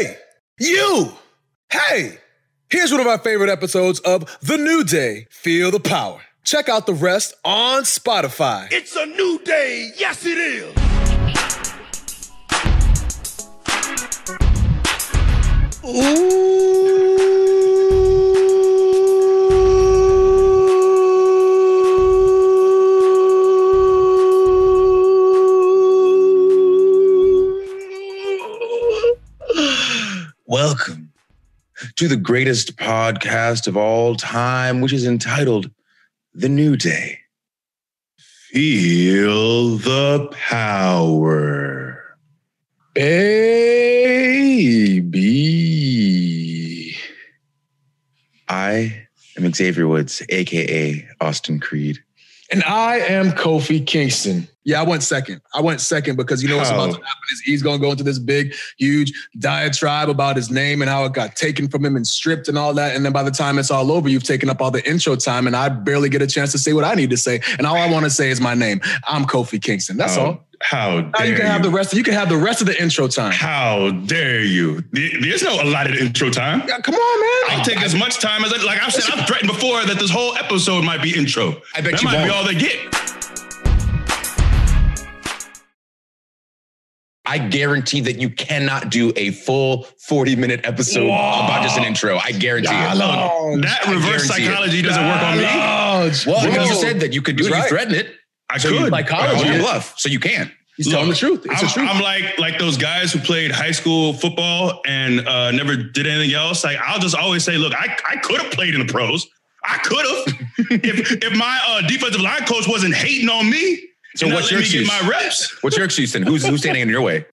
Hey, you! Hey! Here's one of my favorite episodes of The New Day Feel the Power. Check out the rest on Spotify. It's a new day. Yes, it is. Welcome to the greatest podcast of all time, which is entitled The New Day. Feel the power. Baby. I am Xavier Woods, AKA Austin Creed. And I am Kofi Kingston. Yeah, I went second. I went second because you know what's How? about to oh. happen is he's going to go into this big, huge diatribe about his name and how it got taken from him and stripped and all that. And then by the time it's all over, you've taken up all the intro time, and I barely get a chance to say what I need to say. And all I want to say is my name. I'm Kofi Kingston. That's How- all. How Now dare you can have the rest. You can have the rest of the intro time. How dare you? There's no allotted intro time. Yeah, come on, man. I'll take as much time as I, like I've said. I've threatened before that this whole episode might be intro. I bet that you might be won't. all they get. I guarantee that you cannot do a full 40 minute episode about just an intro. I guarantee it. Look, that reverse guarantee it. psychology doesn't work on me. Well, because you said that you could do He's it, you right. threatened it. I So could. you psychology I you would. bluff. So you can't. He's telling the truth. It's I'm, the truth. I'm like like those guys who played high school football and uh, never did anything else. Like I'll just always say, look, I, I could have played in the pros. I could have if if my uh, defensive line coach wasn't hating on me. So and not what's your letting excuse? my reps What's your excuse then? Who's, who's standing in your way?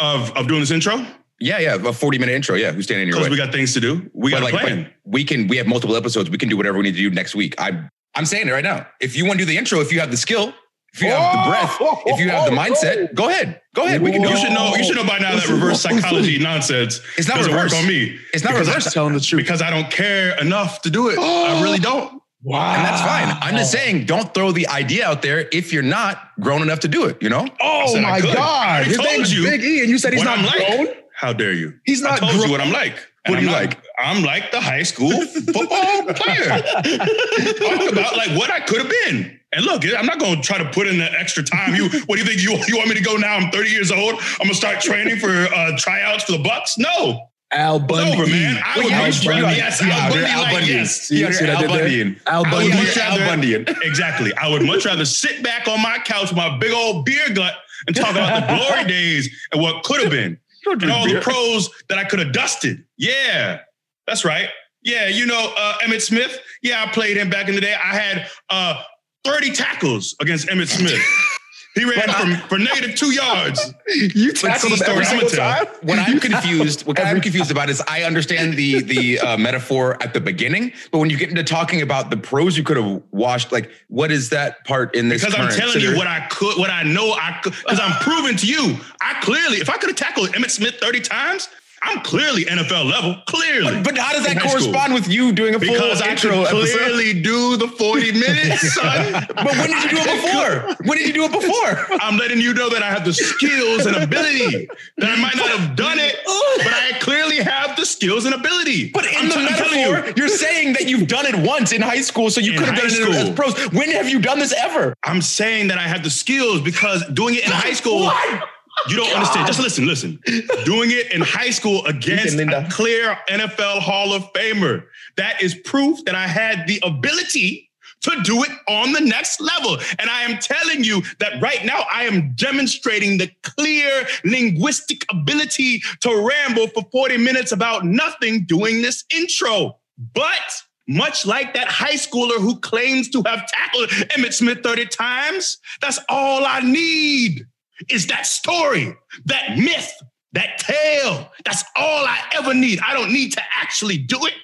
of of doing this intro? Yeah, yeah, a 40 minute intro. Yeah, who's standing in your way? Because we got things to do. We But got like, plan. we can, we have multiple episodes. We can do whatever we need to do next week. I, I'm saying it right now. If you want to do the intro, if you have the skill, if you have the breath, if you have the mindset, go ahead. Go ahead. We can do You it. should know. You should know by now that reverse psychology nonsense It's not doesn't reverse. work on me. It's not Because reverse. I- telling the truth. because I don't care enough to do it. I really don't. Wow. And that's fine. I'm just saying, don't throw the idea out there if you're not grown enough to do it, you know? Oh said I my. I God! already His told you Big E, and you said he's not I'm grown. like. How dare you? He's not I told grown. you what I'm like. What And do you I'm like? not- I'm like the high school football player. Talk about like what I could have been. And look, I'm not going to try to put in the extra time. You, what do you think? You, you want me to go now? I'm 30 years old. I'm going to start training for uh, tryouts for the Bucks. No, Al it's Bundy. over, man. I would Al much rather yes, Al Bundy, Al like, yes. See, Al? Bundy. Al I Bundy. would much Al exactly. I would much rather sit back on my couch with my big old beer gut and talk about the glory days and what could have been and all the pros that I could have dusted. Yeah, that's right. Yeah, you know uh, Emmitt Smith. Yeah, I played him back in the day. I had uh, 30 tackles against Emmitt Smith. He ran from for negative two yards. You But tackled see, him every single time. What I'm confused, what I'm confused about is I understand the the uh, metaphor at the beginning, but when you get into talking about the pros you could have washed, like what is that part in this? Because I'm current telling you what I could, what I know I could, because I'm proving to you, I clearly, if I could have tackled Emmitt Smith 30 times, I'm clearly NFL level. Clearly. But, but how does that high school. correspond with you doing a full Because I episode? clearly do the 40 minutes, son. But when did you do it before? When did you do it before? I'm letting you know that I have the skills and ability. That I might not have done it, but I clearly have the skills and ability. But in I'm the t- I'm telling metaphor, you, are saying that you've done it once in high school, so you could have done it as school. pros. When have you done this ever? I'm saying that I have the skills because doing it in high school, you don't understand. Just listen, listen. Doing it in high school against a clear NFL Hall of Famer, that is proof that I had the ability to do it on the next level. And I am telling you that right now I am demonstrating the clear linguistic ability to ramble for 40 minutes about nothing doing this intro. But much like that high schooler who claims to have tackled Emmitt Smith 30 times, that's all I need is that story, that myth, that tale. That's all I ever need. I don't need to actually do it.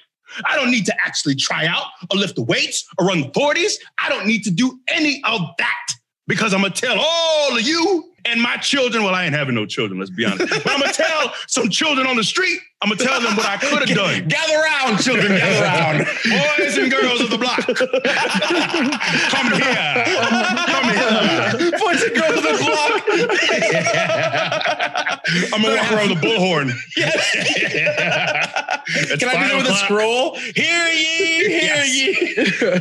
I don't need to actually try out or lift the weights or run the 40s. I don't need to do any of that because I'm gonna tell all of you and my children. Well, I ain't having no children, let's be honest. But I'm gonna tell some children on the street, I'm gonna tell them what I could have done. Gather round, children, gather round. Boys and girls of the block, come here. Come here. For What's a girl with a block? I'm gonna walk around with a bullhorn. It's Can I do there with a scroll? Hear ye, hear Yes. ye.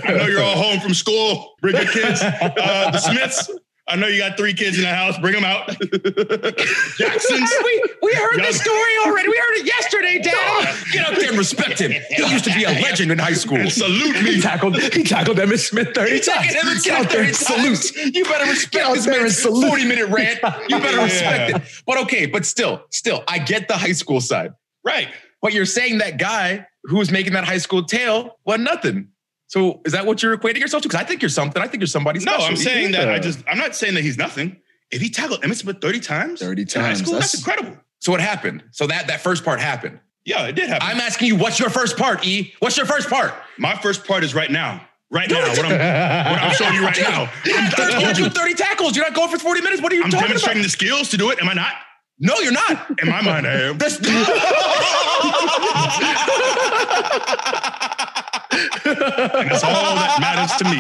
I know you're all home from school. Bring your kids. Uh, the Smiths. I know you got three kids in the house. Bring them out. Jacksons. we, we heard Y'all- this story already. We heard it yesterday, Dad. Get up there and respect him. He used to be a legend in high school. And salute me. He tackled he tackled Emmitt Smith 30 times. Get him Get out there and salute. salute. You better respect this there and man's salute. 40 minute rant. You better Yeah. respect it. But okay, but still, still, I get the high school side. Right. But you're saying that guy who was making that high school tale was nothing. So is that what you're equating yourself to? Because I think you're something. I think you're somebody Special. No. I'm saying that I just, I'm not saying that he's nothing. If he tackled Emmitt Smith 30 times, 30 in high times, school, that's, that's- incredible. So what happened? So that that first part happened. Yeah, it did happen. I'm asking you, what's your first part, E? What's your first part? My first part is right now. Right now, what I'm, what I'm showing you right now. I told you 30 tackles. You're not going for 40 minutes. What are you I'm talking demonstrating the skills to do it. Am I not? No, you're not. In my mind, I am. That's And that's all that matters to me.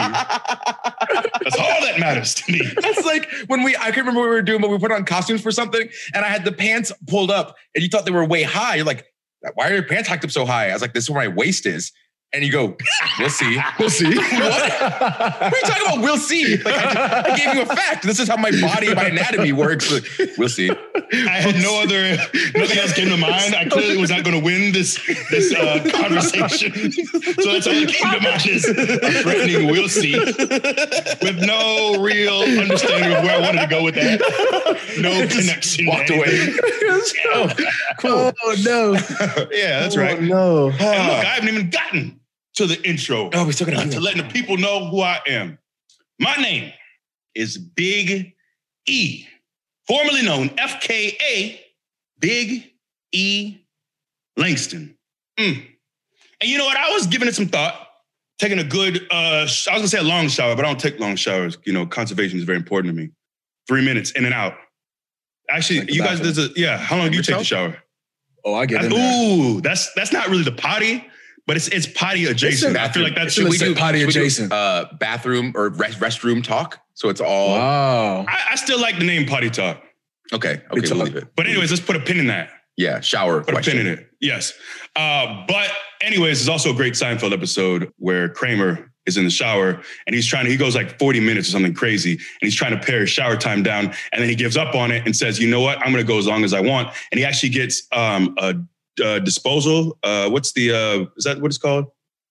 That's all that matters to me. That's like when we, I can't remember what we were doing, but we put on costumes for something and I had the pants pulled up and you thought they were way high. You're like, why are your pants hiked up so high? I was like, this is where my waist is. And you go, we'll see. We'll see. What? What are you talking about? We'll see. Like I, I gave you a fact. This is how my body, my anatomy works. We'll see. I had no other, nothing else came to mind. I clearly was not going to win this this uh, conversation. So that's all that came to mind is a threatening we'll see with no real understanding of where I wanted to go with that. No connection. to Walked away. anything. cool. Oh no. Yeah, that's right. Oh, no. And look, I haven't even gotten to the intro. Oh, we're still uh, got to letting the people know who I am. My name is Big E, formerly known FKA Big E Langston. Mm. And you know what? I was giving it some thought, taking a good, uh, I was gonna say a long shower, but I don't take long showers. You know, conservation is very important to me. Three minutes in and out. Actually, Like you guys, there's a, yeah, how long do you take the shower? Oh, I get I- in there. ooh, that's that's not really the potty, but it's it's potty adjacent. I feel like that's Should we do potty we do, adjacent? uh, bathroom or rest, restroom talk? So it's all Wow. I, I still like the name potty talk. okay. Okay, we'll leave it. But anyways, let's put a pin in that. Yeah, shower Put question. a pin in it. Yes. Uh, but anyways, there's also a great Seinfeld episode where Kramer is in the shower and he's trying to, he goes like 40 minutes or something crazy and he's trying to pare his shower time down. And then he gives up on it and says, you know what? I'm going to go as long as I want. And he actually gets um, a, a disposal. Uh, what's the, uh, is that what it's called?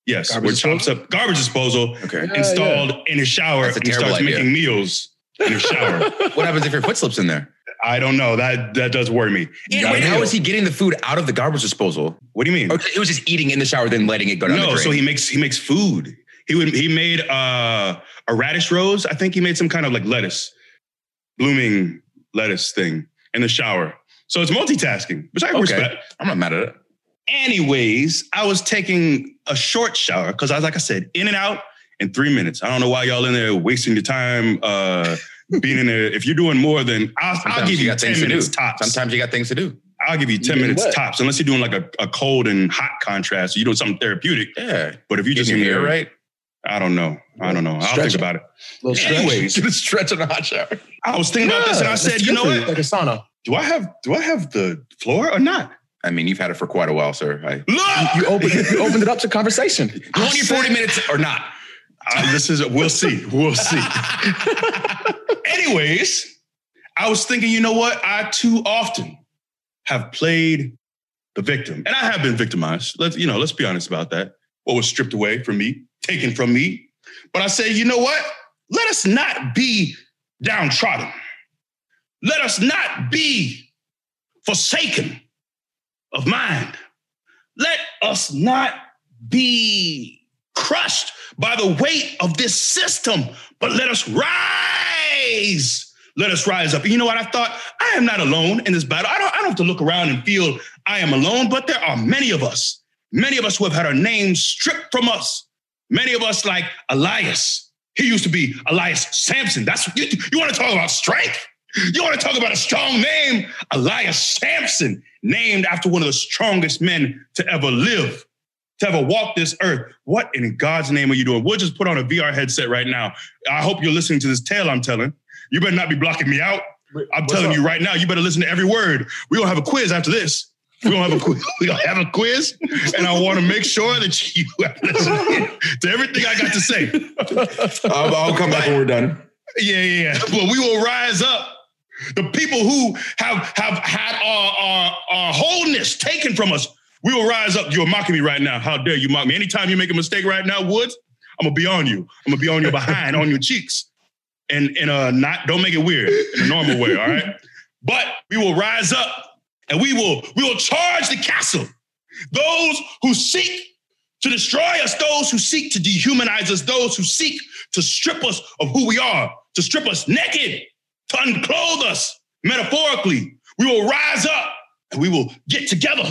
Yes. Garbage where it chops disposal? up garbage disposal Okay. Yeah, installed in his shower That's a and he starts idea. making meals in his shower. What happens if your foot slips in there? I don't know. That that does worry me. You wait, how deal. is he getting the food out of the garbage disposal? What do you mean? Or it was just eating in the shower, then letting it go down the No, drain. so he makes he makes food. He would he made uh, a radish rose. I think he made some kind of like lettuce, blooming lettuce thing in the shower. So it's multitasking, which I Okay. respect. I'm not mad at it. Anyways, I was taking a short shower because I was like I said, in and out in three minutes. I don't know why y'all in there wasting your time uh, being in there. If you're doing more than I'll, I'll give you, got ten things to minutes do. tops. Sometimes you got things to do. I'll give you You 10 getting minutes wet. tops, unless you're doing like a, a cold and hot contrast. You're doing something therapeutic. Yeah. But if you Getting just your in hair there, right. I don't know. I don't know. I'll Stretch think about it. Little stretch. Anyways, Gonna stretch in a hot shower. I was thinking about this and I said, you know what? Like a sauna. Do I have do I have the floor or not? I mean, you've had it for quite a while, sir. I, Look, You opened you opened it up to conversation. you want your 40 minutes or not? Uh, this is we'll see. We'll see. Anyways, I was thinking, you know what? I too often have played the victim, and I have been victimized. Let's you know, let's be honest about that. What was stripped away from me, taken from me. But I say, you know what? Let us not be downtrodden. Let us not be forsaken of mind. Let us not be crushed by the weight of this system, but let us rise. Let us rise up. You know what? I thought I am not alone in this battle. I don't, I don't have to look around and feel I am alone, but there are many of us, many of us who have had our names stripped from us. Many of us, like Elias, he used to be Elias Samson. That's you, you want to talk about strength? You want to talk about a strong name? Elias Samson, named after one of the strongest men to ever live to ever walk this earth. What in God's name are you doing? We'll just put on a VR headset right now. I hope you're listening to this tale I'm telling. You better not be blocking me out. I'm telling you right now, you better listen to every word. We're gonna have a quiz after this. We're gonna have a quiz. We're gonna have a quiz, and I want to make sure that you have listened to everything I got to say. I'll, I'll come back when we're done. Yeah, yeah, yeah. But we will rise up. The people who have have had our, our, our wholeness taken from us, we will rise up. You're mocking me right now. How dare you mock me? Anytime you make a mistake right now, Woods, I'm gonna be on you. I'm gonna be on your behind, on your cheeks. And and uh not don't make it weird in a normal way, all right? But we will rise up and we will we will charge the castle. Those who seek to destroy us, those who seek to dehumanize us, those who seek to strip us of who we are, to strip us naked, to unclothe us metaphorically. We will rise up and we will get together.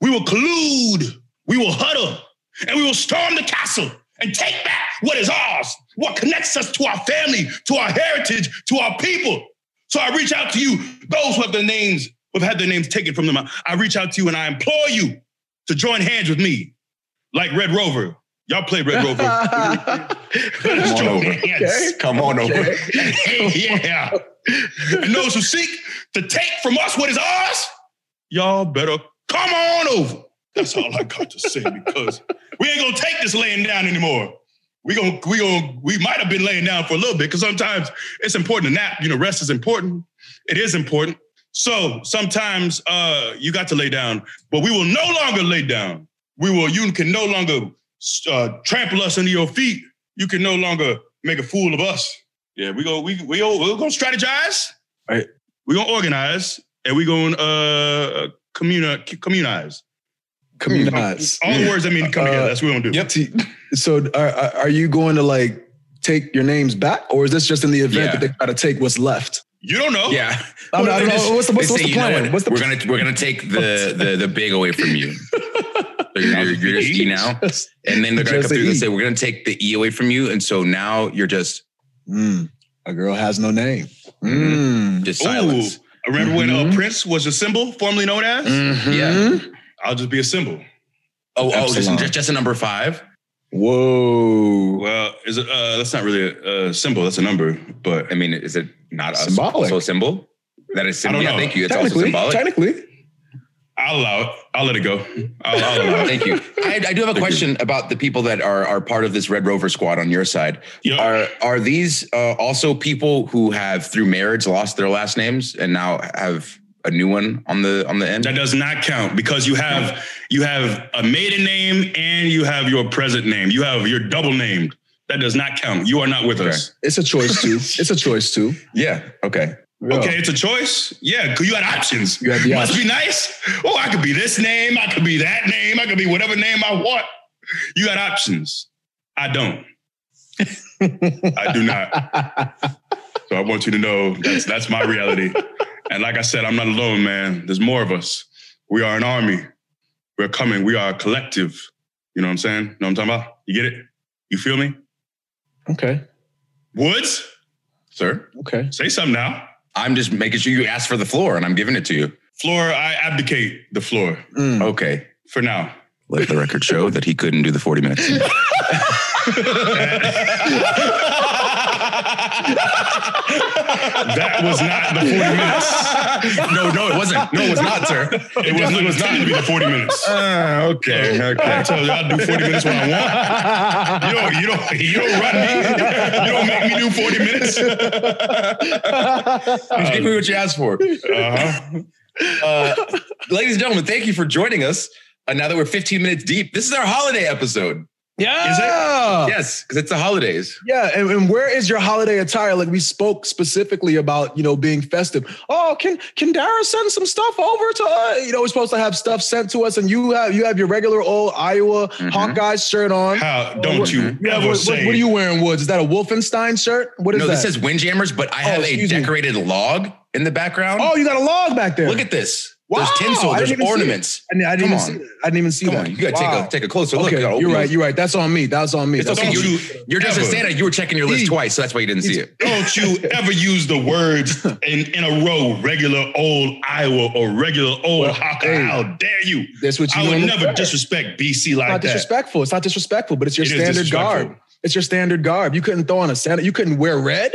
We will collude. We will huddle and we will storm the castle and take back what is ours, what connects us to our family, to our heritage, to our people. So I reach out to you, those who have their names, who have had their names taken from them. I reach out to you and I implore you to join hands with me, like Red Rover. Y'all play Red Rover. Let's on join over. hands. Come on over. yeah. And those who seek to take from us what is ours, y'all better come on over. That's all I got to say because we ain't gonna take this laying down anymore. We gonna we gonna we might have been laying down for a little bit because sometimes it's important to nap. You know, rest is important. It is important. So sometimes uh, you got to lay down, but we will no longer lay down. We will. You can no longer uh, trample us under your feet. You can no longer make a fool of us. Yeah, we go. We we go, we're gonna strategize. Right. We're gonna organize, and we're gonna uh, communi- communize. Communize. All the words that mean come together. Uh, That's what we're gonna do. Yep. So are, are are you going to like take your names back, or is this just in the event Yeah. that they try to take what's left? You don't know. Yeah. I don't- I don't know. What's the- what's- They what's say, the plan? what? What's the we're gonna we're gonna take the the the big away from you. So you're, you're, you're just E now, and then they're gonna come the through and E. say we're gonna take the E away from you, and so now you're just Mm, a girl has no name. Mm. just Ooh, silence. remember when uh, Mhm. Prince was a symbol, formerly known as? Mhm. Yeah. I'll just be a symbol. Oh, oh, just, just just a number five. Whoa. Well, is it? Uh, that's not really a, a symbol. That's a number. But I mean, is it not a Symbolic. also a symbol? That is I symbol. don't Yeah, thank you. It's also symbolic. technically. I'll allow it. I'll let it go. I'll, I'll allow it. Thank you. I, I do have a question about the people that are are part of this Red Rover squad on your side. Yeah. Are are these uh, also people who have through marriage lost their last names and now have a new one on the on the end? That does not count because you have you have a maiden name and you have your present name. You have you're double named. That does not count. You are not with Okay. us. It's a choice too. it's a choice too. Yeah. Okay. Yeah. Okay, it's a choice. Yeah, because you had options. You had the Must option. be nice. Oh, I could be this name. I could be that name. I could be whatever name I want. You got options. I don't. I do not. So I want you to know that's that's my reality. And like I said, I'm not alone, man. There's more of us. We are an army. We're coming. We are a collective. You know what I'm saying? Know what I'm talking about? You get it? You feel me? Okay. Woods, Sir, Okay. say something now. I'm just making sure you ask for the floor and I'm giving it to you. Floor, I abdicate the floor Mm. Okay. for now. Let the record show that he couldn't do the 40 minutes. That was not the 40 minutes. no, no, it wasn't. No, it was not, sir. It was, it was not to be the 40 minutes. Uh, okay. I Okay. told you I'll do 40 minutes when I want. You don't, you don't, you don't run me. You don't make me do 40 minutes. Just give me what you asked for. Uh-huh. Uh, ladies and gentlemen, thank you for joining us. Uh, now that we're 15 minutes deep, this is our holiday episode. Yeah. Is it? Yes, because it's the holidays. Yeah, and, and where is your holiday attire? Like we spoke specifically about, you know, being festive. Oh, can can Dara send some stuff over to us? You know, we're supposed to have stuff sent to us, and you have you have your regular old Iowa Mhm. Hawkeyes shirt on. How don't you Yeah, ever what, what, are you wearing, Woods? Is that a Wolfenstein shirt? What is that? No, that? this says Windjammers, but I have a excuse me. decorated log in the background. oh, you got a log back there. Look at this. Wow, There's tinsel, there's didn't even see it. ornaments. I didn't, I didn't even see that. I didn't even see Come that. on, you gotta Wow. take a take a closer look. Okay, You gotta you're right. You're right. That's on me. That's on me. It's That's okay. on Don't me. you You're just a ever- Santa. You were checking your list twice, so that's why you didn't see it. Don't you ever use the words in, in a row, regular old Iowa or regular old Well, Hawkeye. hey. How dare you? That's what you I would the never fair. disrespect BC It's like not that. disrespectful. It's not disrespectful, but it's your It is standard disrespectful. garb. It's your standard garb. You couldn't throw on a Santa. You couldn't wear red.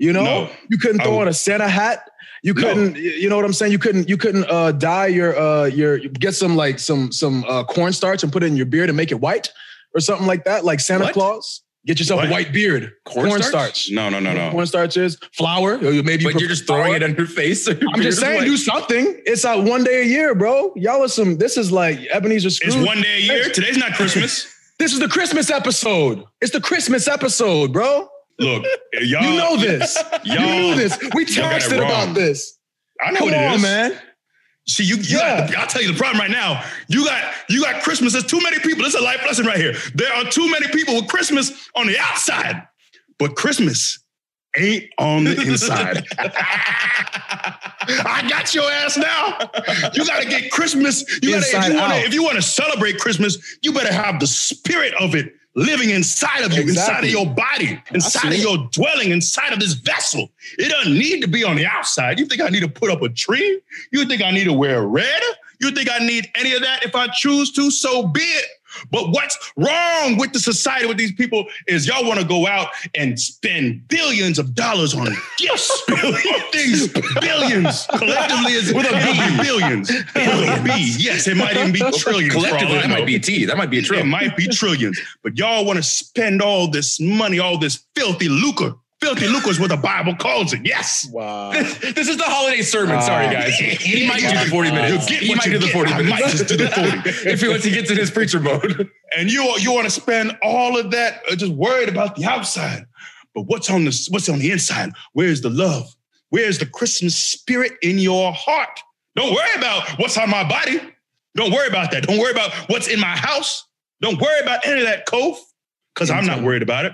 You know, No. you couldn't throw on a Santa hat. You couldn't, you know what I'm saying? You couldn't, you couldn't uh, dye your, uh, your, get some like some some uh, cornstarch and put it in your beard and make it white or something like that, like Santa What? Claus. Get yourself What? a white beard. Cornstarch? Cornstarch. No, no, no, no. Cornstarch is flour. Maybe you But you're just throwing it on your face. I'm just saying, do something. It's out one day a year, bro. Y'all are some. This is like Ebenezer Scrooge. It's one day a year. Today's not Christmas. This is the Christmas episode. It's the Christmas episode, bro. Look, y'all. You know this. You Y'all, knew this. We texted about this. I know Come what it on, is, man. See, you, you Yeah. got I'll tell you the problem right now. You got you got Christmas. There's too many people. This is a life lesson right here. There are too many people with Christmas on the outside, but Christmas ain't on the inside. I got your ass now. You gotta get Christmas. You gotta if you wanna out. if you wanna celebrate Christmas, you better have the spirit of it living inside of you, inside of your body, inside of it. your dwelling, inside of this vessel. It doesn't need to be on the outside. You think I need to put up a tree? You think I need to wear red? You think I need any of that? If I choose to, so be it. But what's wrong with the society with these people is y'all want to go out and spend billions of dollars on gifts. Things billions collectively is with a B. Billions. With a B. Yes, it might even be trillions. Collectively, that might be T. That might be a trillion. It might be trillions, but y'all want to spend all this money, all this filthy lucre. Filthy lucre is what the Bible calls it. Yes. Wow. This is the holiday sermon. Sorry, Uh, guys. He might do the 40 minutes. You get He might do the get. 40 I minutes. might just do the 40. if he wants to get in his preacher mode. And you you want to spend all of that uh, just worried about the outside. But what's on the what's on the inside? Where's the love? Where's the Christmas spirit in your heart? Don't worry about what's on my body. Don't worry about that. Don't worry about what's in my house. Don't worry about any of that, Cove, because I'm not worried about it.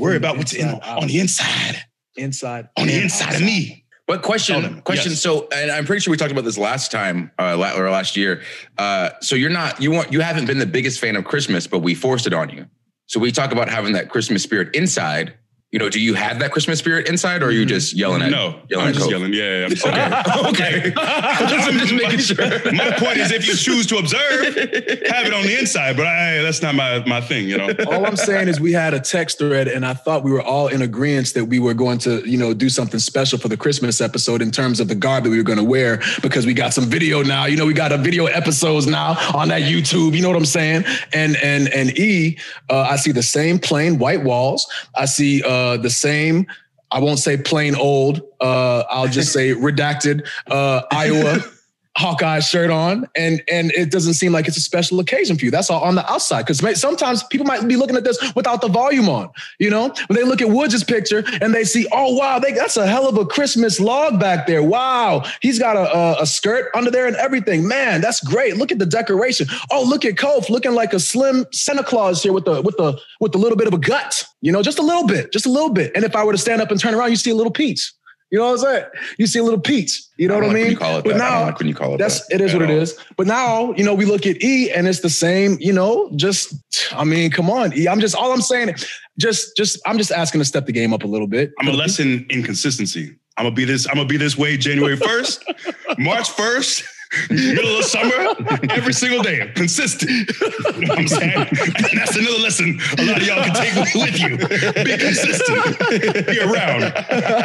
Worry about what's in out. on the inside, Inside. on the and inside of me. But question, them, question. yes. So, and I'm pretty sure we talked about this last time, uh, or last year. Uh, so you're not, you want, you haven't been the biggest fan of Christmas, but we forced it on you. So we talk about having that Christmas spirit inside. You know, do you have that Christmas spirit inside, or are you just yelling at? Me? No, yelling I'm at just Cove? yelling. Yeah, I'm sorry. okay. I'm just making sure. My point is, if you choose to observe, have it on the inside. But I, that's not my my thing. You know. all I'm saying is we had a text thread and I thought we were all in agreement that we were going to, you know, do something special for the Christmas episode in terms of the garb that we were going to wear because we got some video now. You know, we got a video episodes now on that YouTube. You know what I'm saying? And and and E, uh, I see the same plain white walls. I see uh, the same. I won't say plain old. Uh, I'll just say redacted uh, Iowa Hawkeye shirt on, and and it doesn't seem like it's a special occasion for you. That's all on the outside. Because sometimes people might be looking at this without the volume on. You know, when they look at Woods' picture and they see, oh wow, they, that's a hell of a Christmas log back there. Wow, he's got a, a, a skirt under there and everything. Man, that's great. Look at the decoration. Oh, look at Kof looking like a slim Santa Claus here with the with the with a little bit of a gut. You know, just a little bit, just a little bit. And if I were to stand up and turn around, you see a little peach. You know what I'm saying? You see a little peach. You know I what don't I like mean? you call it but that. I don't now like when you call it that's that it is what it all. is. But now, you know, we look at E and it's the same, you know, just I mean, come on, E. I'm just all I'm saying, just just I'm just asking to step the game up a little bit. I'm a lesson in consistency. I'm gonna be this. I'm gonna be this way January 1st, March 1st, middle of summer, every single day, consistent. You know what I'm saying? And that's another lesson a lot of y'all can take with you. Be consistent. Be around.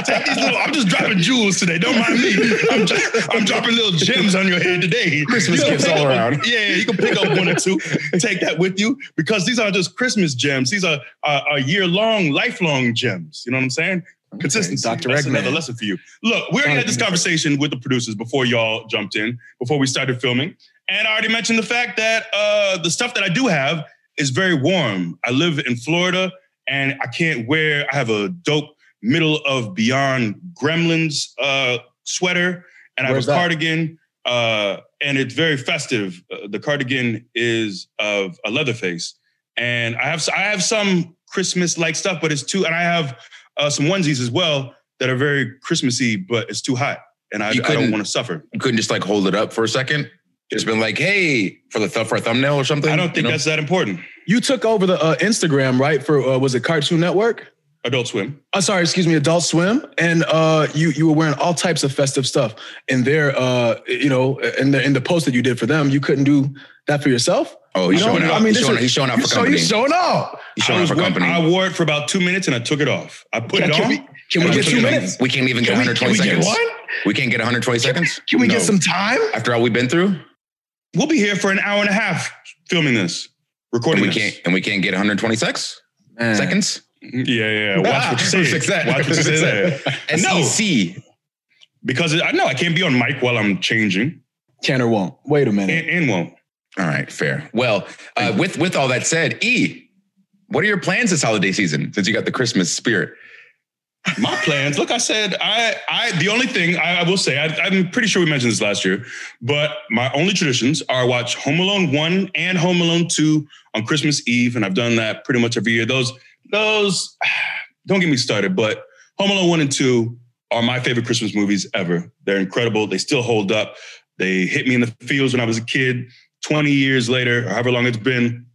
Take these little. I'm just dropping jewels today. Don't mind me. I'm just, I'm dropping little gems on your head today. Christmas gifts all up- around. Yeah, you can pick up one or two. Take that with you because these aren't just Christmas gems. These are uh, are year long, lifelong gems. You know what I'm saying? Consistency. Dr. That's Eggman. another lesson for you. Look, we already had this conversation with the producers before y'all jumped in, before we started filming. And I already mentioned the fact that uh, the stuff that I do have is very warm. I live in Florida and I can't wear, I have a dope middle of Beyond Gremlins uh, sweater and I have a that? cardigan. Uh, and it's very festive. Uh, the cardigan is of a Leatherface, and I have I have some Christmas like stuff, but it's too. And I have uh, some onesies as well that are very Christmassy, but it's too hot, and I, I You don't couldn't- want to suffer. You couldn't just like hold it up for a second. Just been like, hey, for the th- for a thumbnail or something. I don't think you know? that's that important. You took over the uh, Instagram, right? For uh, was it Cartoon Network? Adult Swim. Uh, sorry, excuse me, Adult Swim, and uh, you you were wearing all types of festive stuff. And there, uh, you know, in the in the post that you did for them, you couldn't do that for yourself. Oh, he's showing out. I mean, he's, this showing, is- he's showing out for So company. you showing off. he's showing out was for wearing- company. I wore it for about two minutes and I took it off. I put it Can on. we- Can we And get two minutes? We can't even get Can we- 120 can we get seconds. one? We can't get 120 seconds Can we No. get some time? after all we've been through, We'll be here for an hour and a half filming this, and recording we this. can't and we can't get 120 seconds Man. seconds. Mm-hmm. Yeah, yeah. yeah. Watch what you say. Who fixed that? Watch what you say fixed there. No, SEC. because it, I know I can't be on mic while I'm changing, Can or won't? Wait a minute. and, and won't. All right, fair. Well, uh, with with all that said, E, what are your plans this holiday season? Since you got the Christmas spirit, My plans. Look, I said I. I. The only thing I, I will say, I, I'm pretty sure we mentioned this last year, but my only traditions are watch Home Alone one and Home Alone two on Christmas Eve, and I've done that pretty much every year. Those. Those. Don't get me started, but Home Alone one and two are my favorite Christmas movies ever. They're incredible. They still hold up. They hit me in the feels when I was a kid. 20 years later, however long it's been,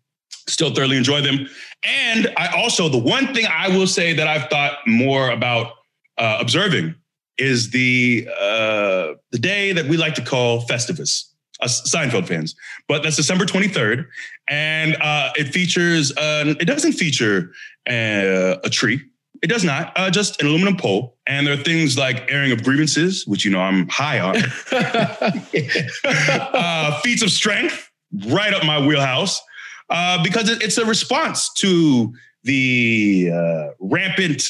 still thoroughly enjoy them. And I also, the one thing I will say that I've thought more about uh, observing is the uh, the day that we like to call Festivus, us Seinfeld fans. But that's December 23rd, and uh, it features. Uh, it doesn't feature uh, a tree. It does not. Uh, just an aluminum pole, and there are things like airing of grievances, which you know I'm high on. uh, feats of strength, right up my wheelhouse, uh, because it, it's a response to the uh, rampant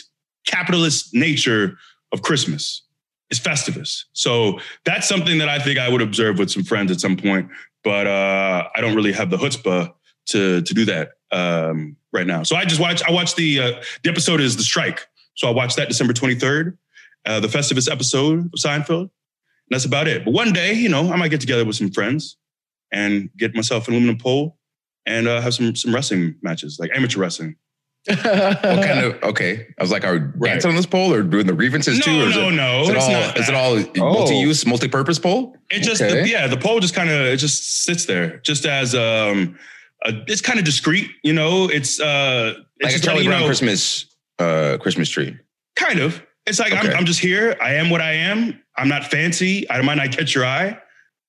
capitalist nature of Christmas. It's Festivus. So that's something that I think I would observe with some friends at some point, but uh, I don't really have the chutzpah to to do that um, right now. So I just watch. I watched the uh, the episode is the strike. So I watched that December twenty third, uh, the Festivus episode of Seinfeld. And that's about it. But one day, you know, I might get together with some friends and get myself an aluminum pole and uh, have some some wrestling matches, like amateur wrestling. what kind of okay? I was like, are we Right. dancing on this pole or doing the grievances No, too? Or is no, it, no, Is it all? not Is it all Oh. multi-use, multi-purpose pole? It just Okay. yeah, the pole just kind of it just sits there, just as um, a, it's kind of discreet, you know. It's uh, it's Like a Charlie Brown know- Christmas uh, Christmas tree. Kind of. It's like I'm, I'm just here. I am what I am. I'm not fancy. I might not catch your eye,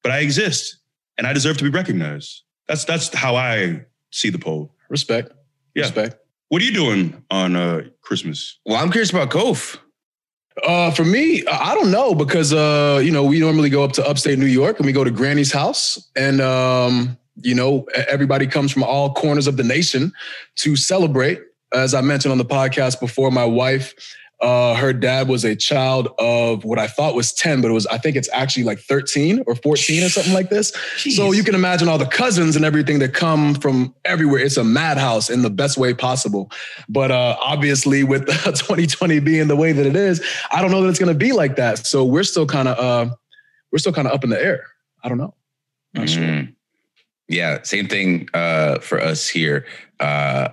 but I exist, and I deserve to be recognized. That's that's how I see the pole. Respect. Yeah. Respect. What are you doing on uh, Christmas? Well, I'm curious about Kof. Uh, for me, I I don't know because uh, you know we normally go up to upstate New York and we go to Granny's house, and um, you know everybody comes from all corners of the nation to celebrate. As I mentioned on the podcast before, my wife, uh, her dad was a child of what I thought was ten, but it was I think it's actually like thirteen or fourteen or something like this. So you can imagine all the cousins and everything that come from everywhere. It's a madhouse in the best way possible. But uh, obviously, with 2020 being the way that it is, I don't know that it's going to be like that. So we're still kind of uh, we're still kind of up in the air. I don't know. Not sure. Yeah, same thing uh, for us here. Uh,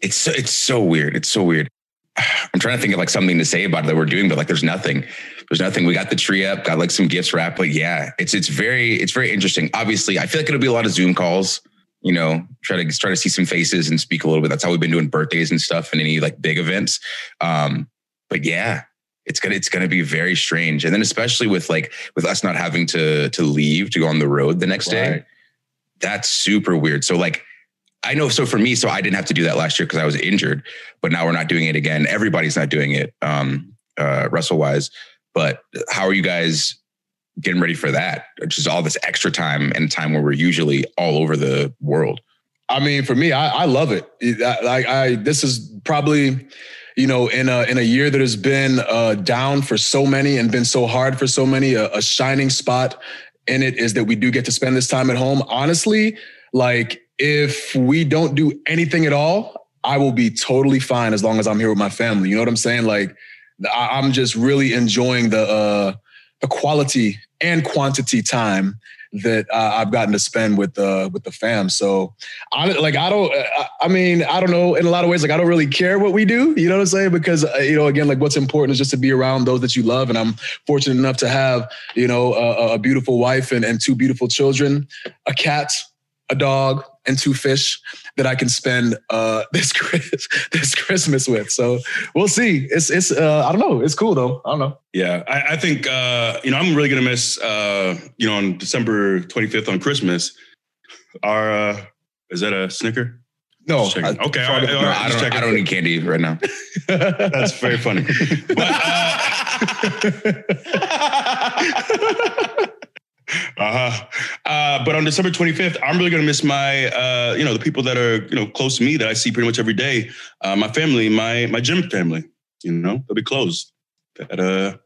it's so, it's so weird. It's so weird. I'm trying to think of like something to say about it that we're doing, but like there's nothing. There's nothing. We got the tree up, got like some gifts wrapped, but yeah, it's it's very it's very interesting. Obviously, I feel like it'll be a lot of Zoom calls. You know, try to try to see some faces and speak a little bit. That's how we've been doing birthdays and stuff and any like big events. Um, but yeah, it's gonna it's gonna be very strange. And then especially with like with us not having to to leave to go on the road the next day, that's super weird. So like I know so for me, so I didn't have to do that last year because I was injured, but now we're not doing it again. Everybody's not doing it, um, uh, wrestle wise. But how are you guys getting ready for that? Just all this extra time and time where we're usually all over the world. I mean, for me, I, I love it. Like I, this is probably, you know, in a in a year that has been uh, down for so many and been so hard for so many, a, a shining spot in it is that we do get to spend this time at home. Honestly, like if we don't do anything at all, I will be totally fine as long as I'm here with my family. You know what I'm saying? Like I, I'm just really enjoying the uh, the quality and quantity time that uh, I've gotten to spend with uh, with the fam. So I like I don't I, I mean I don't know in a lot of ways like I don't really care what we do. You know what I'm saying? Because uh, you know again like what's important is just to be around those that you love, and I'm fortunate enough to have you know a, a beautiful wife and, and two beautiful children, a cat, a dog, and two fish that I can spend uh, this Chris, this Christmas with. So we'll see. It's it's uh, I don't know. It's cool though. I don't know. Yeah, I, I think uh, you know I'm really gonna miss uh, you know on December 25th on Christmas. Our uh, is that a Snicker? No, checking. okay, all right, all No, right, I don't. I don't need candy right now. That's very funny. But, uh, uh-huh. Uh, but on December 25th, I'm really gonna miss my, uh, you know, the people that are, you know, close to me that I see pretty much every day. Uh, my family, my my gym family. You know, they'll be closed. That uh,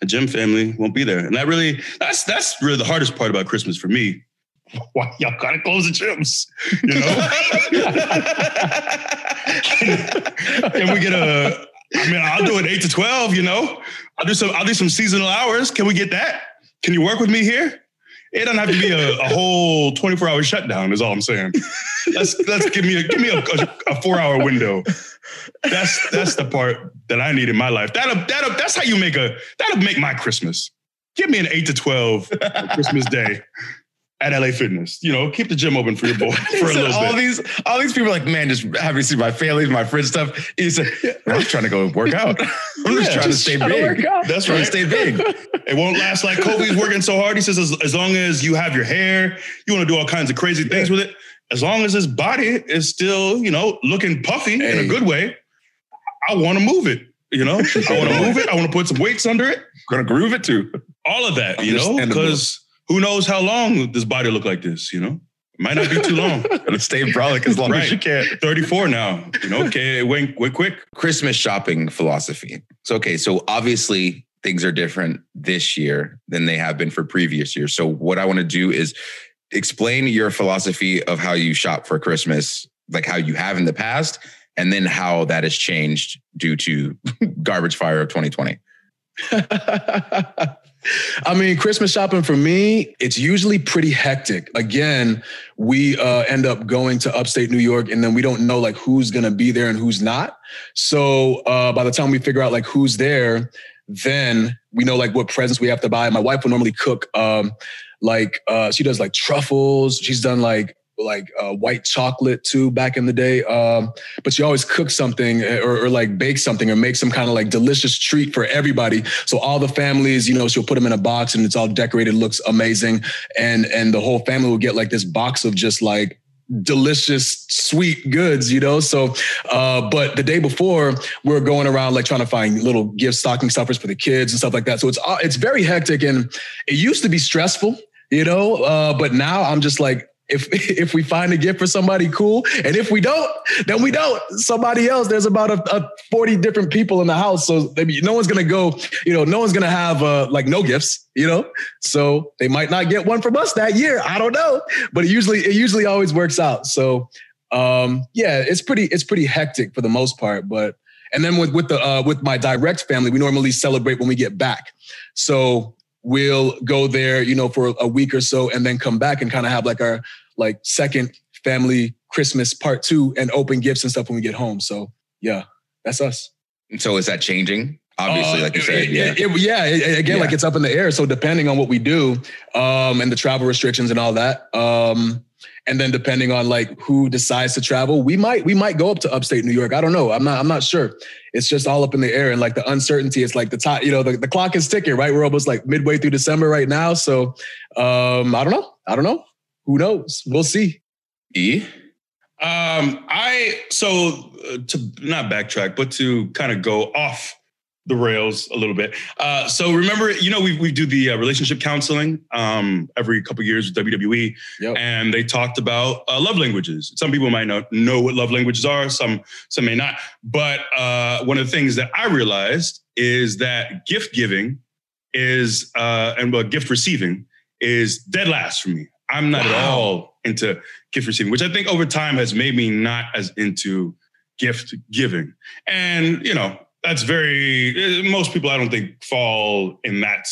a gym family won't be there, and that really, that's that's really the hardest part about Christmas for me. Why y'all gotta close the gyms? You know. Can we get a? I mean, I'll do it eight to twelve. You know, I'll do some. I'll do some seasonal hours. Can we get that? Can you work with me here? It doesn't have to be a, a whole twenty four hour shutdown. Is all I'm saying. Let's let's give me a give me a, a, a four hour window. That's that's the part that I need in my life. That'll that'll that's how you make a that'll make my Christmas. Give me an eight to twelve Christmas day at LA Fitness. You know, keep the gym open for your boy for a little all bit. these, all these people are like, man, just having to see my family, my friends, stuff. He said, I'm just trying to go work out. I'm just trying just to stay trying to big. work. That's right. stay big. It won't last like Kobe's working so hard. He says, as, as long as you have your hair, you want to do all kinds of crazy things with it. As long as his body is still, you know, looking puffy in a good way, I want to move it. You know, I want to move it. I want to put some weights under it. I'm Gonna groove it too. All of that, you know, because who knows how long this body look like this, you know? Might not be too long. Gonna stay brolic as long Right. as you can. 34 now, you know, okay, it went, went quick. Christmas shopping philosophy. So okay, so obviously things are different this year than they have been for previous years. So what I want to do is explain your philosophy of how you shop for Christmas, like how you have in the past, and then how that has changed due to garbage fire of 2020. I mean, Christmas shopping for me, it's usually pretty hectic. Again, we uh, end up going to upstate New York and then we don't know like who's going to be there and who's not. So uh, by the time we figure out like who's there, then we know like what presents we have to buy. My wife will normally cook um, like uh, she does like truffles. She's done like like uh, white chocolate too back in the day. Um, but she always cooks something eh, or, or like bake something or make some kind of like delicious treat for everybody. So all the families, you know, she'll put them in a box and it's all decorated, looks amazing, and and the whole family will get like this box of just like delicious sweet goods you know so uh but the day before we're going around like trying to find little gift stocking stuffers for the kids and stuff like that so it's it's very hectic and it used to be stressful you know uh but now i'm just like if if we find a gift for somebody cool and if we don't then we don't. Somebody else there's about a, a 40 different people in the house so maybe no one's gonna go you know no one's gonna have uh like no gifts you know? So they might not get one from us that year i don't know but it usually it usually always works out. So um yeah it's pretty it's pretty hectic for the most part but and then with with the uh with my direct family we normally celebrate when we get back. So we'll go there you know for a week or so and then come back and kind of have like our like second family christmas part two and open gifts and stuff when we get home so yeah that's us So is that changing? Obviously, uh, like you said, it- yeah. it- it- yeah. again, Yeah. like it's up in the air. So depending on what we do, um, and the travel restrictions and all that, um, and then depending on like who decides to travel, we might we might go up to upstate New York. I don't know. I'm not I'm not sure. It's just all up in the air and like the uncertainty. It's like the time. You know, the, the clock is ticking. Right, we're almost like midway through December right now. So um, I don't know. I don't know. Who knows? We'll see. E? Um, I so uh, to not backtrack, but to kind of go off the rails a little bit. Uh, so remember, you know, we we do the uh, relationship counseling um, every couple years with WWE, Yep. and they talked about uh, love languages. Some people might not know what love languages are. Some some may not. But uh, one of the things that I realized is that gift giving is uh, and well, gift receiving is dead last for me. I'm not at all into gift receiving, which I think over time has made me not as into gift giving. And, you know, that's very, eh, most people I don't think fall in that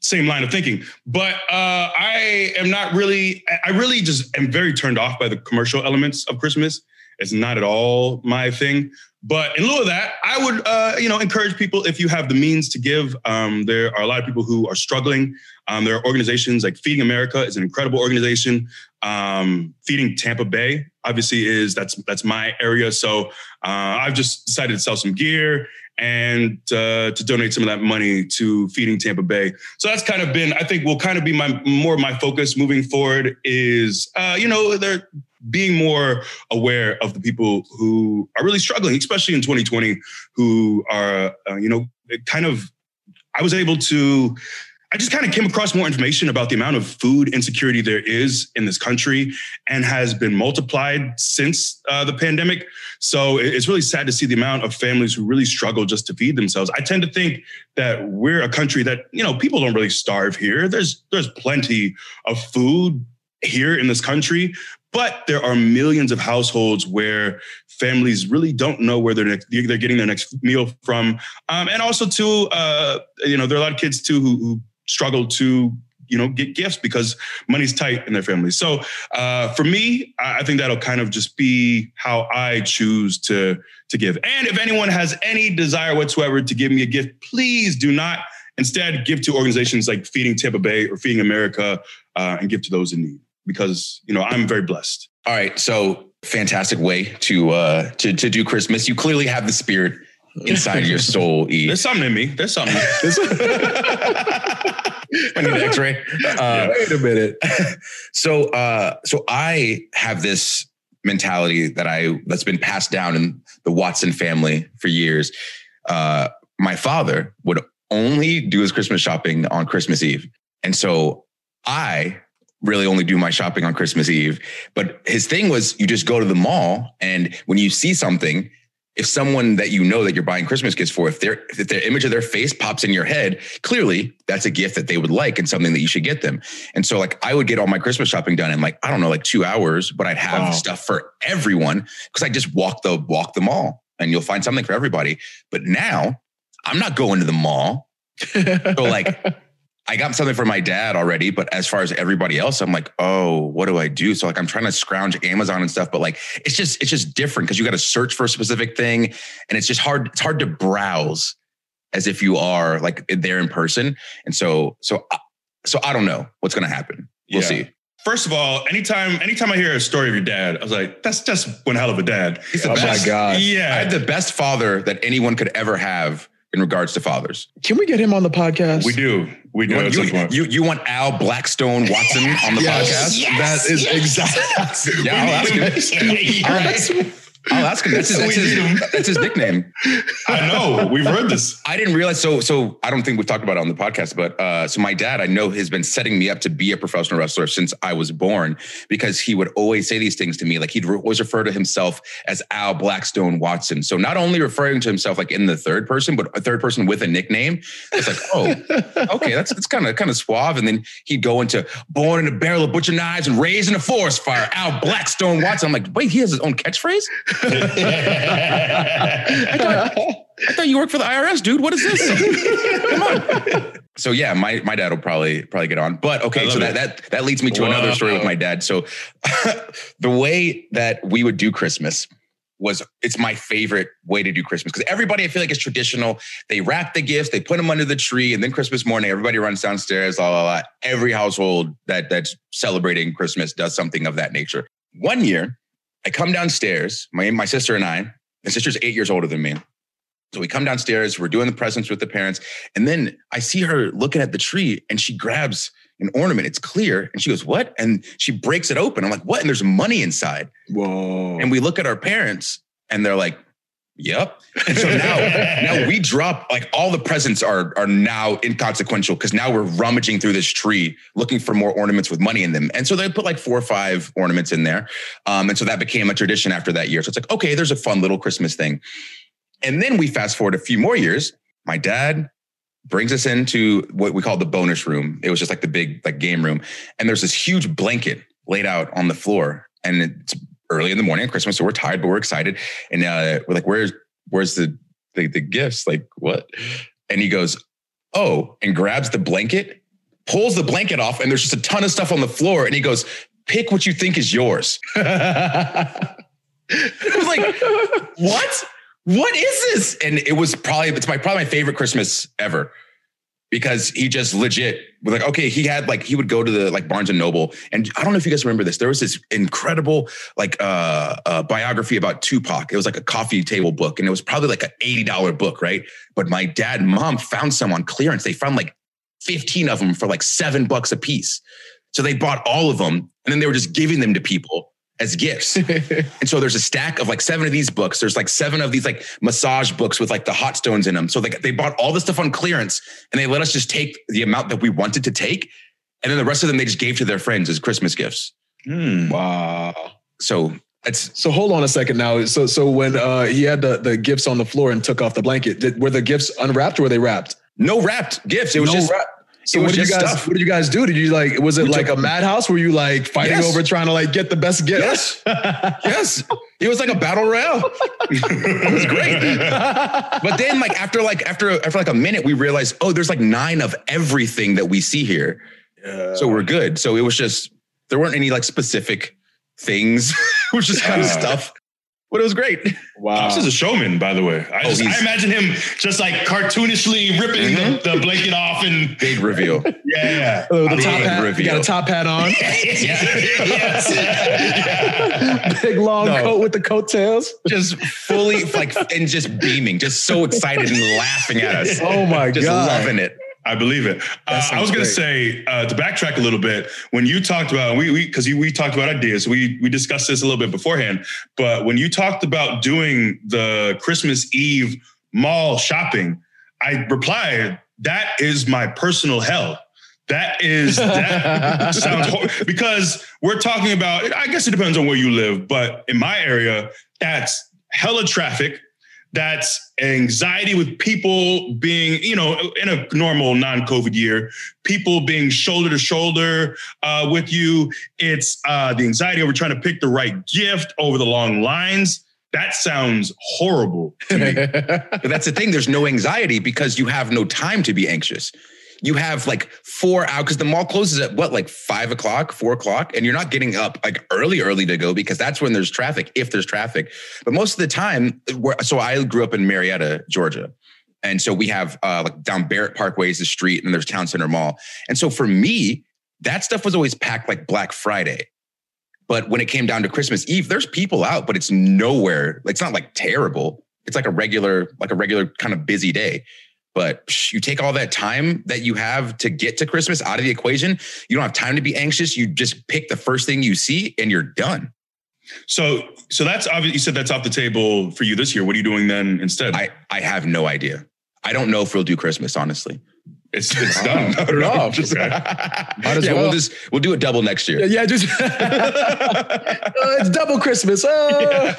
same line of thinking. But uh, I am not really, I really just am very turned off by the commercial elements of Christmas. It's not at all my thing. But in lieu of that, I would, uh, you know, encourage people if you have the means to give. Um, there are a lot of people who are struggling. Um, there are organizations like Feeding America is an incredible organization. Um, Feeding Tampa Bay obviously is that's that's my area. So uh, I've just decided to sell some gear and uh, to donate some of that money to Feeding Tampa Bay. So that's kind of been, I think, will kind of be my more my focus moving forward. Is uh, you know there being more aware of the people who are really struggling, especially in 2020, who are, uh, you know, kind of, I was able to I just kind of came across more information about the amount of food insecurity there is in this country and has been multiplied since uh, the pandemic. So it's really sad to see the amount of families who really struggle just to feed themselves. I tend to think that we're a country that, you know, people don't really starve here. There's there's plenty of food here in this country, but there are millions of households where families really don't know where they're next, they're getting their next meal from, um, and also too, uh, you know, there are a lot of kids too who, who struggle to you know get gifts because money's tight in their families so uh, for me i think that'll kind of just be how i choose to to give. And if anyone has any desire whatsoever to give me a gift please do not instead give to organizations like feeding tampa bay or feeding america uh, and give to those in need because you know i'm very blessed all right so fantastic way to uh to, to do christmas you clearly have the spirit inside your soul. E. There's something in me. There's something. I need an X-ray. Uh, Wait a minute. so, uh, so I have this mentality that I that's been passed down in the Watson family for years. Uh, my father would only do his Christmas shopping on Christmas Eve, and so I really only do my shopping on Christmas Eve. But his thing was, you just go to the mall, and when you see something if someone that you know that you're buying Christmas gifts for, if their if their image of their face pops in your head, clearly that's a gift that they would like and something that you should get them. And so like I would get all my Christmas shopping done in like, I don't know, like two hours, but I'd have wow. stuff for everyone because I just walk the walk the mall and you'll find something for everybody. But now I'm not going to the mall. so like I got something for my dad already, but as far as everybody else, I'm like, oh, what do I do? So like I'm trying to scrounge Amazon and stuff, but like it's just it's just different because you got to search for a specific thing, and it's just hard. It's hard to browse as if you are like there in person. And so so uh, so I don't know what's gonna happen. We'll yeah. see. First of all, anytime anytime I hear a story of your dad, I was like, that's just one hell of a dad. He's the oh best. my god! Yeah, I had the best father that anyone could ever have in regards to fathers. Can we get him on the podcast? We do. We do. You, want, you, you, you, want Al Blackstone Watson on the yes, podcast? Yes, that is yes. exactly. Yeah, I'll ask him. Yeah, I'll ask him. That's his, that's his, that's his nickname. I know. We've heard this. I didn't realize. So, so I don't think we've talked about it on the podcast, but uh, so my dad, I know, has been setting me up to be a professional wrestler since I was born because he would always say these things to me. Like he'd always refer to himself as Al Blackstone Watson. So not only referring to himself like in the third person, but a third person with a nickname. It's like, oh, okay, that's that's kind of kind of suave. And then he'd go into born in a barrel of butcher knives and raised in a forest fire. Al Blackstone Watson. I'm like, wait, he has his own catchphrase. I, thought, I thought you worked for the IRS, dude. What is this? Come on. So yeah, my my dad will probably probably get on. But okay, so that that that leads me to Whoa. another story with my dad. So the way that we would do Christmas was it's my favorite way to do Christmas because everybody I feel like is traditional. They wrap the gifts, they put them under the tree, and then Christmas morning, everybody runs downstairs. La la la. Every household that that's celebrating Christmas does something of that nature. One year, I come downstairs, my, my sister and I, my sister's eight years older than me. So we come downstairs, we're doing the presents with the parents. And then I see her looking at the tree and she grabs an ornament. It's clear. And she goes, What? And she breaks it open. I'm like, What? And there's money inside. Whoa. And we look at our parents and they're like, Yep. And so now, now we drop like all the presents are are now inconsequential because now we're rummaging through this tree looking for more ornaments with money in them. And so they put like four or five ornaments in there. Um, and so that became a tradition after that year. So it's like, okay, there's a fun little Christmas thing. And then we fast forward a few more years. My dad brings us into what we call the bonus room. It was just like the big like game room. And there's this huge blanket laid out on the floor. And it's early in the morning Christmas, so we're tired, but we're excited. And uh, we're like, "Where's where's the, the the gifts? Like what?" And he goes, "Oh," and grabs the blanket, pulls the blanket off, and there's just a ton of stuff on the floor. And he goes, "Pick what you think is yours." I was like, "What? What is this?" And it was probably it's my probably my favorite Christmas ever because he just legit was like, okay, he had like he would go to the like Barnes and Noble, and I don't know if you guys remember this. There was this incredible like uh, uh biography about Tupac. It was like a coffee table book, and it was probably like an eighty dollar book, right? But my dad and mom found some on clearance. They found like fifteen of them for like seven bucks a piece. So they bought all of them, and then they were just giving them to people as gifts. and so there's a stack of like seven of these books. There's like seven of these like massage books with like the hot stones in them. So like they bought all this stuff on clearance and they let us just take the amount that we wanted to take. And then the rest of them they just gave to their friends as Christmas gifts. Hmm. wow. So it's So hold on a second now. So so when uh, he had the, the gifts on the floor and took off the blanket, did, were the gifts unwrapped or were they wrapped? no wrapped gifts. It was No just wrap- So what did you guys stuff. what did you guys do? Did you like was it We like took- a madhouse? Were you like fighting Yes. over trying to like get the best gift? Yes. yes. It was like a battle royale. it was great. But then like after like after after like a minute, we realized, oh, there's like nine of everything that we see here. Yeah. So we're good. So it was just there weren't any like specific things. it was just kind of stuff. But it was great. Wow. Pops is a showman, by the way. I, Oh, just, I imagine him just like cartoonishly ripping Mhm. the, the blanket off and Big reveal. yeah. Oh, the Big top hat. You got a top hat on. yes. Big long No. coat with the coattails. just fully like and just beaming, just so excited and laughing at us. Oh my god, Just god. loving it. I believe it. Uh, I was going to say uh, to backtrack a little bit when you talked about we we because we talked about ideas. We we discussed this a little bit beforehand, but when you talked about doing the Christmas Eve mall shopping, I replied that is my personal hell. That is that sounds hor- because we're talking about. I guess it depends on where you live, but in my area, that's hella traffic. That's anxiety with people being, you know, in a normal non-COVID year, people being shoulder to shoulder uh, with you. It's uh, the anxiety over trying to pick the right gift over the long lines. That sounds horrible to me. But that's the thing. There's no anxiety because you have no time to be anxious. You have like four hours because the mall closes at what, like five o'clock, four o'clock, and you're not getting up like early, early to go because that's when there's traffic, if there's traffic. But most of the time, so I grew up in Marietta, Georgia. And so we have uh, like down Barrett Parkway is the street, and there's Town Center Mall. And so for me, that stuff was always packed like Black Friday. But when it came down to Christmas Eve, there's people out, but it's nowhere. It's not like terrible. It's like a regular, like a regular kind of busy day. But you take all that time that you have to get to Christmas out of the equation. You don't have time to be anxious. You just pick the first thing you see and you're done. So, so that's obvious. You said that's off the table for you this year. What are you doing then instead? I, I have no idea. I don't know if we'll do Christmas, honestly. it's it's done. Cut it off. Just- Might as yeah, well. we'll just we'll do it double next year. Yeah, yeah, just Uh, it's double Christmas. Oh.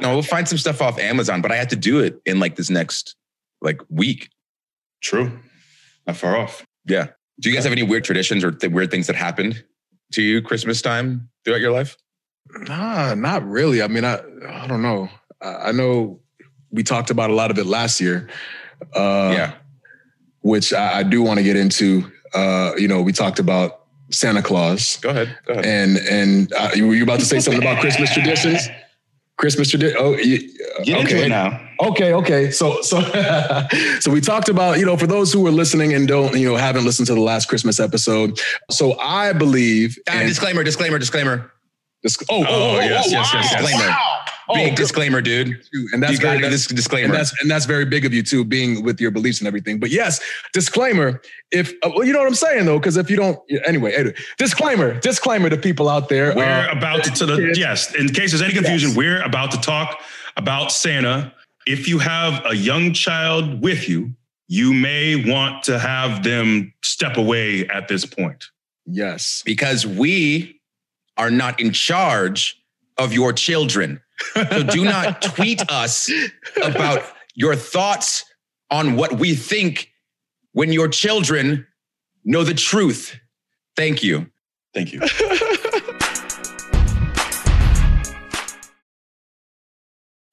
No, we'll find some stuff off Amazon, but I have to do it in like this next like week. True. Not far off. Yeah. Do you guys have any weird traditions or th- weird things that happened to you Christmas time throughout your life? Nah, not really. I mean, I I don't know. I, I know we talked about a lot of it last year. Uh, yeah. which I, I do want to get into. Uh, you know, we talked about Santa Claus, Go ahead. Go ahead. and and uh, you were you about to say something about Christmas traditions? Christmas tradition. Oh, you, Get into okay. it now. Okay, okay. So so so we talked about, you know, for those who are listening and don't, you know, haven't listened to the last Christmas episode. So I believe Ah, and disclaimer, discllaimer, disclaimer. this, oh, oh, oh, yes, oh, yes, yes, yes. Disclaimer. Oh, Big good. disclaimer, dude. and that's you very, that's, this disclaimer. and that's and that's very big of you too, being with your beliefs and everything. But yes, disclaimer. If uh, well, you know what I'm saying though, because if you don't, anyway, anyway, disclaimer, disclaimer to people out there. We're uh, about to, to the yes. In case there's any confusion, Yes. we're about to talk about Santa. If you have a young child with you, you may want to have them step away at this point. yes, because we are not in charge of your children. So do not tweet us about your thoughts on what we think when your children know the truth. Thank you. Thank you.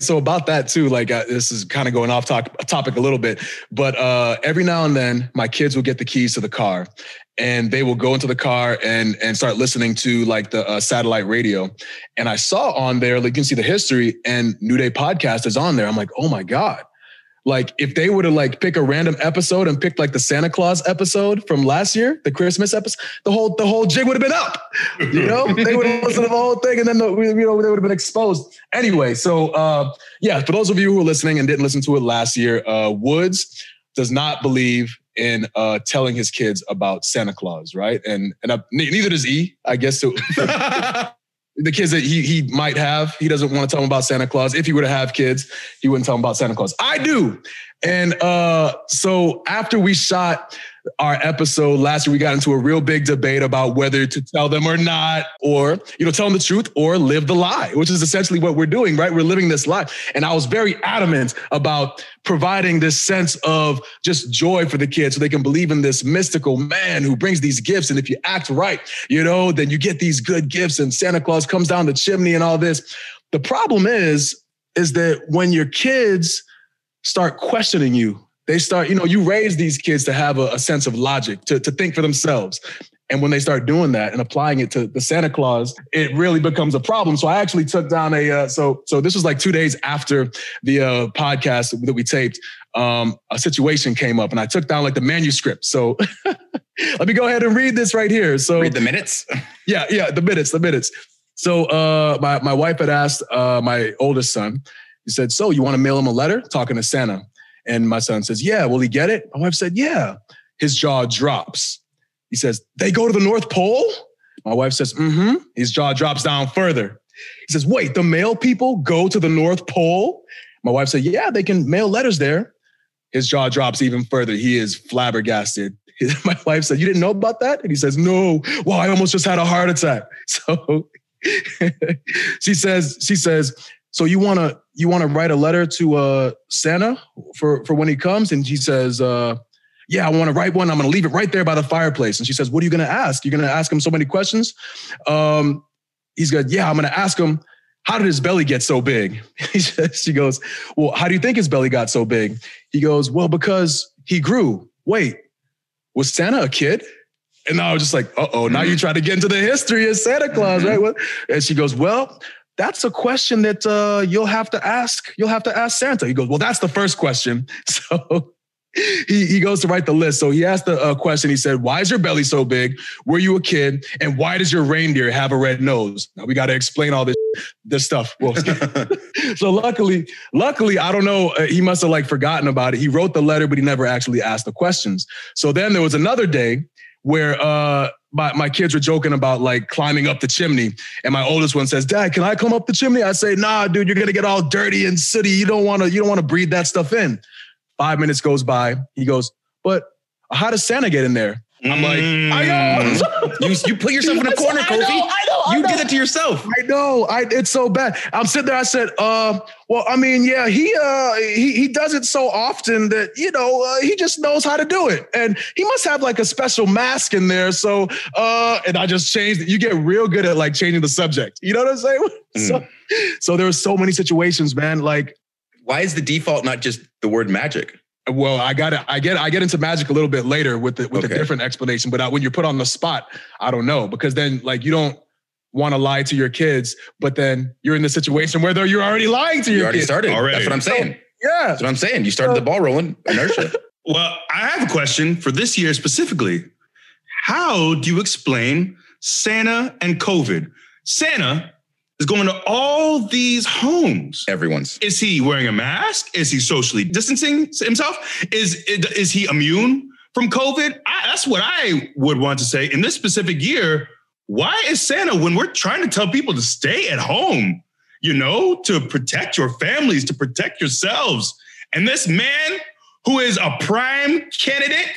So about that too, like uh, this is kind of going off talk, topic a little bit, but uh, every now and then my kids will get the keys to the car, and they will go into the car and and start listening to like the uh, satellite radio. And I saw on there, like you can see the history, and New Day podcast is on there. I'm like, oh my god. Like if they were to like pick a random episode and pick like the Santa Claus episode from last year, the Christmas episode, the whole the whole jig would have been up. You know, they would have listened to the whole thing, and then the, you know they would have been exposed. Anyway, so uh, yeah, for those of you who are listening and didn't listen to it last year, uh, Woods does not believe in uh, telling his kids about Santa Claus, right? And and uh, ne- neither does E, I guess. So, the kids that he he might have. He doesn't want to tell them about Santa Claus. If he were to have kids, he wouldn't tell them about Santa Claus. I do. And uh, so after we shot our episode last year, we got into a real big debate about whether to tell them or not, or you know, tell them the truth or live the lie, which is essentially what we're doing, right? We're living this lie. And I was very adamant about providing this sense of just joy for the kids so they can believe in this mystical man who brings these gifts. And if you act right, you know, then you get these good gifts and Santa Claus comes down the chimney and all this. The problem is, is that when your kids start questioning you they start, you know, you raise these kids to have a, a sense of logic, to, to think for themselves. And when they start doing that and applying it to the Santa Claus, it really becomes a problem. So I actually took down a uh, so so this was like two days after the uh, podcast that we taped. Um, a situation came up, and I took down like the manuscript. So let me go ahead and read this right here. So read the minutes. Yeah, yeah, the minutes, the minutes. So uh, my my wife had asked uh, my oldest son. He said, "So you want to mail him a letter talking to Santa?" And my son says, Yeah, will he get it? My wife said, Yeah. His jaw drops. He says, They go to the North Pole? My wife says, Mm hmm. His jaw drops down further. He says, Wait, the mail people go to the North Pole? My wife said, Yeah, they can mail letters there. His jaw drops even further. He is flabbergasted. My wife said, You didn't know about that? And he says, No. Well, I almost just had a heart attack. So she says, she says, so you want to you want to write a letter to uh, Santa for for when he comes, and she says, uh, "Yeah, I want to write one. I'm going to leave it right there by the fireplace." And she says, "What are you going to ask? You're going to ask him so many questions." Um, he's good. Yeah, I'm going to ask him. How did his belly get so big? she goes, Well, how do you think his belly got so big? He goes, Well, because he grew. Wait, was Santa a kid? And I was just like, uh oh, now you try to get into the history of Santa Claus, mm-hmm. right? And she goes, Well, that's a question that uh, you'll have to ask. You'll have to ask Santa. He goes, well, that's the first question. So he, he goes to write the list. So he asked the uh, question. He said, why is your belly so big? Were you a kid? And why does your reindeer have a red nose? Now we got to explain all this, this stuff. Well, so luckily, luckily, I don't know. Uh, he must have like forgotten about it. He wrote the letter, but he never actually asked the questions. So then there was another day where uh, my, my kids were joking about like climbing up the chimney. And my oldest one says, Dad, can I come up the chimney? I say, nah, dude, you're gonna get all dirty and sooty. You don't wanna, you don't wanna breathe that stuff in. Five minutes goes by. He goes, but how does Santa get in there? I'm like, I know. Mm. you, you put yourself in a corner, Kofi. I know, I know, I you know. did it to yourself. I know. I it's so bad. I'm sitting there. I said, uh, well, I mean, yeah, he uh he he does it so often that you know uh, he just knows how to do it, and he must have like a special mask in there. So, uh, and I just changed. it. You get real good at like changing the subject. You know what I'm saying? Mm. So, so there were so many situations, man. Like, why is the default not just the word magic? Well, I got it. I get I get into magic a little bit later with the, with okay. a different explanation. But I, when you're put on the spot, I don't know because then like you don't want to lie to your kids, but then you're in the situation where you're already lying to you your already kids. started. Already. That's what I'm saying. So, yeah, that's what I'm saying. You started the ball rolling. Inertia. well, I have a question for this year specifically. How do you explain Santa and COVID? Santa is going to all these homes. Everyone's. Is he wearing a mask? Is he socially distancing himself? Is is he immune from COVID? I, that's what I would want to say. In this specific year, why is Santa when we're trying to tell people to stay at home, you know, to protect your families, to protect yourselves, and this man who is a prime candidate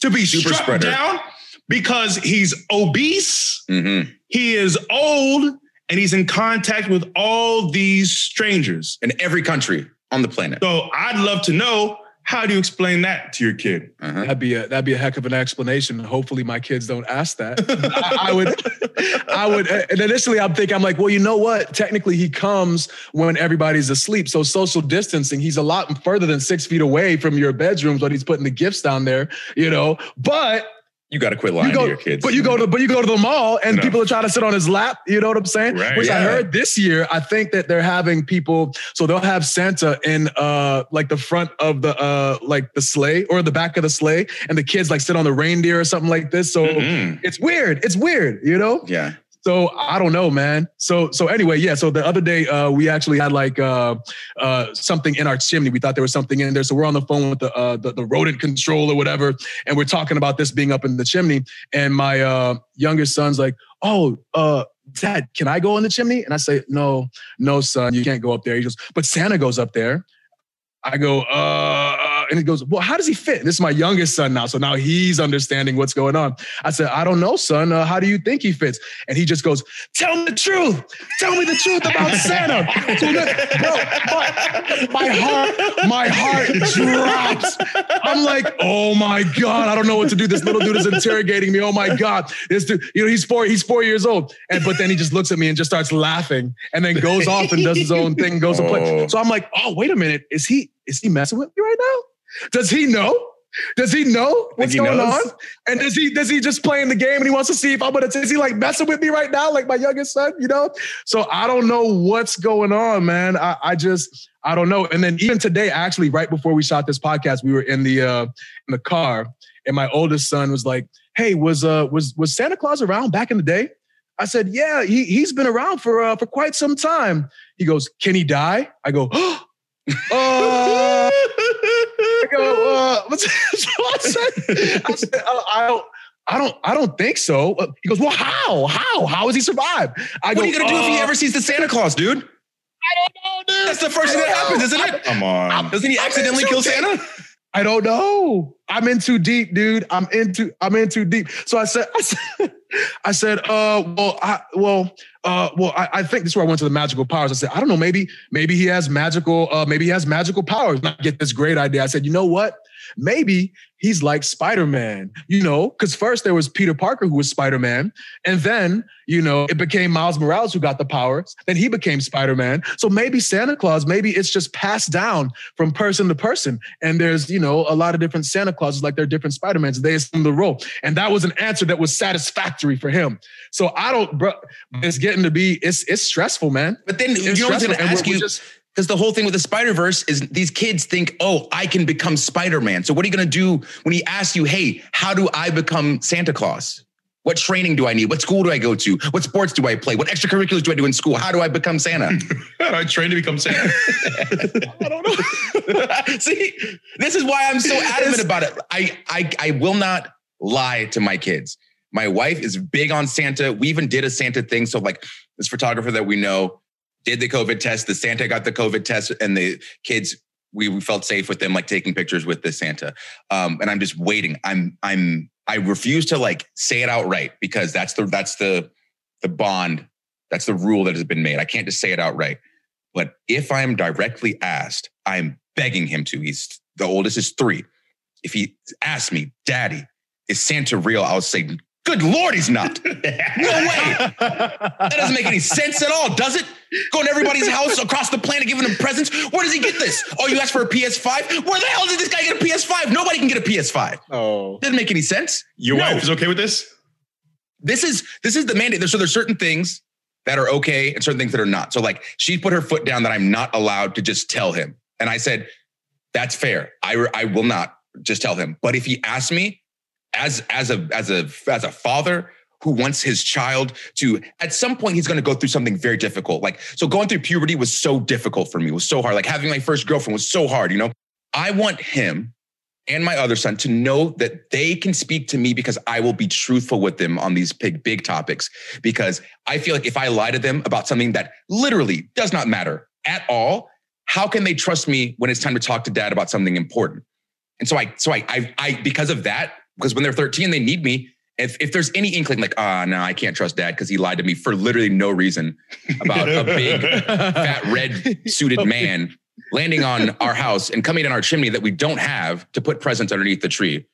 to be Super struck spreader. down because he's obese, mm-hmm. he is old, and he's in contact with all these strangers in every country on the planet. So I'd love to know how do you explain that to your kid? Uh-huh. That'd be a that'd be a heck of an explanation. Hopefully, my kids don't ask that. I, I, would, I would. And initially, I'm thinking, I'm like, well, you know what? Technically, he comes when everybody's asleep. So social distancing, he's a lot further than six feet away from your bedrooms when he's putting the gifts down there. You know, but you got to quit lying you go, to your kids. But you go to but you go to the mall and people are trying to sit on his lap. You know what I'm saying? Right, Which yeah. I heard this year. I think that they're having people. So they'll have Santa in uh like the front of the uh like the sleigh or the back of the sleigh, and the kids like sit on the reindeer or something like this. So mm-hmm. it's weird. It's weird. You know? Yeah. So I don't know, man. So so anyway, yeah. So the other day uh, we actually had like uh, uh, something in our chimney. We thought there was something in there. So we're on the phone with the, uh, the, the rodent control or whatever, and we're talking about this being up in the chimney. And my uh, youngest son's like, "Oh, uh, Dad, can I go in the chimney? And I say, No, no, son, you can't go up there. He goes, But Santa goes up there. I go, uh, and he goes, well, how does he fit? This is my youngest son now. So now he's understanding what's going on. I said, I don't know, son. Uh, how do you think he fits? And he just goes, tell me the truth. Tell me the truth about Santa. So that, bro, my, my heart, my heart drops. I'm like, oh my God, I don't know what to do. This little dude is interrogating me. Oh my God. This dude, you know, he's four, he's four years old. And but then he just looks at me and just starts laughing and then goes off and does his own thing, goes to play. Oh. So I'm like, oh, wait a minute. Is he is he messing with me right now? Does he know? Does he know what's he going knows? on? And does he does he just playing the game and he wants to see if I'm gonna is he like messing with me right now, like my youngest son, you know? So I don't know what's going on, man. I, I just I don't know. And then even today, actually, right before we shot this podcast, we were in the uh in the car, and my oldest son was like, Hey, was uh was was Santa Claus around back in the day? I said, Yeah, he he's been around for uh, for quite some time. He goes, Can he die? I go, uh, I go, uh, what's, I said, I, said I don't, I don't, I don't think so. Uh, He goes, well, how, how, how has he survived? I What are you gonna do if he uh, ever sees the Santa Claus, dude? I don't know, dude. That's the first thing that happens, isn't it? Come on. Doesn't he accidentally kill. Santa? I don't know. I'm in too deep, dude. I'm into, I'm in too deep. So I said, I said, I said, uh, well, I, well, uh, well, I, I think this is where I went to the magical powers. I said, I don't know, maybe, maybe he has magical, uh, maybe he has magical powers. And I get this great idea. I said, you know what? Maybe he's like Spider-Man, you know, because first there was Peter Parker who was Spider-Man, and then, you know, it became Miles Morales who got the powers. Then he became Spider-Man. So maybe Santa Claus, maybe it's just passed down from person to person. And there's, you know, a lot of different Santa Clauses, like they're different Spider-Mans. They assume the role. And that was an answer that was satisfactory for him. So I don't, bro, it's getting to be, it's it's stressful, man. But then It's you know what I was stressful. gonna And ask you. just- Because the whole thing with the Spider Verse is these kids think, oh, I can become Spider Man. So what are you going to do when he asks you, hey, how do I become Santa Claus? What training do I need? What school do I go to? What sports do I play? What extracurriculars do I do in school? How do I become Santa? I train to become Santa. I don't know. See, this is why I'm so adamant about it. I, I I will not lie to my kids. My wife is big on Santa. We even did a Santa thing. So like this photographer that we know did the COVID test. The Santa got the COVID test, and the kids we, felt safe with them like taking pictures with the Santa. Um, and I'm just waiting. I'm I'm I refuse to like say it outright because that's the that's the the bond. That's the rule that has been made. I can't just say it outright. But if I'm directly asked, I'm begging him to. He's the oldest is three. If he asks me, Daddy, is Santa real? I'll say, Good Lord, he's not. No way. That doesn't make any sense at all, does it? Going to everybody's house across the planet, giving them presents. Where does he get this? Oh, you asked for a PS5? Where the hell did this guy get a PS5? Nobody can get a PS5. Oh. Doesn't make any sense. Your No. wife is okay with this? This is this is the mandate. So there's certain things that are okay and certain things that are not. So like she put her foot down that I'm not allowed to just tell him. And I said, that's fair. I I will not just tell him. But if he asks me as as a as a as a father who wants his child to at some point he's going to go through something very difficult. Like so going through puberty was so difficult for me. It was so hard. Like having my first girlfriend was so hard, you know. I want him and my other son to know that they can speak to me because I will be truthful with them on these big, big topics. Because I feel like if I lie to them about something that literally does not matter at all, how can they trust me when it's time to talk to dad about something important? And so I, so I, I, I because of that, because when they're 13, they need me. If, if there's any inkling like, ah, no, I can't trust dad because he lied to me for literally no reason about a big, fat, red suited man landing on our house and coming in our chimney that we don't have to put presents underneath the tree.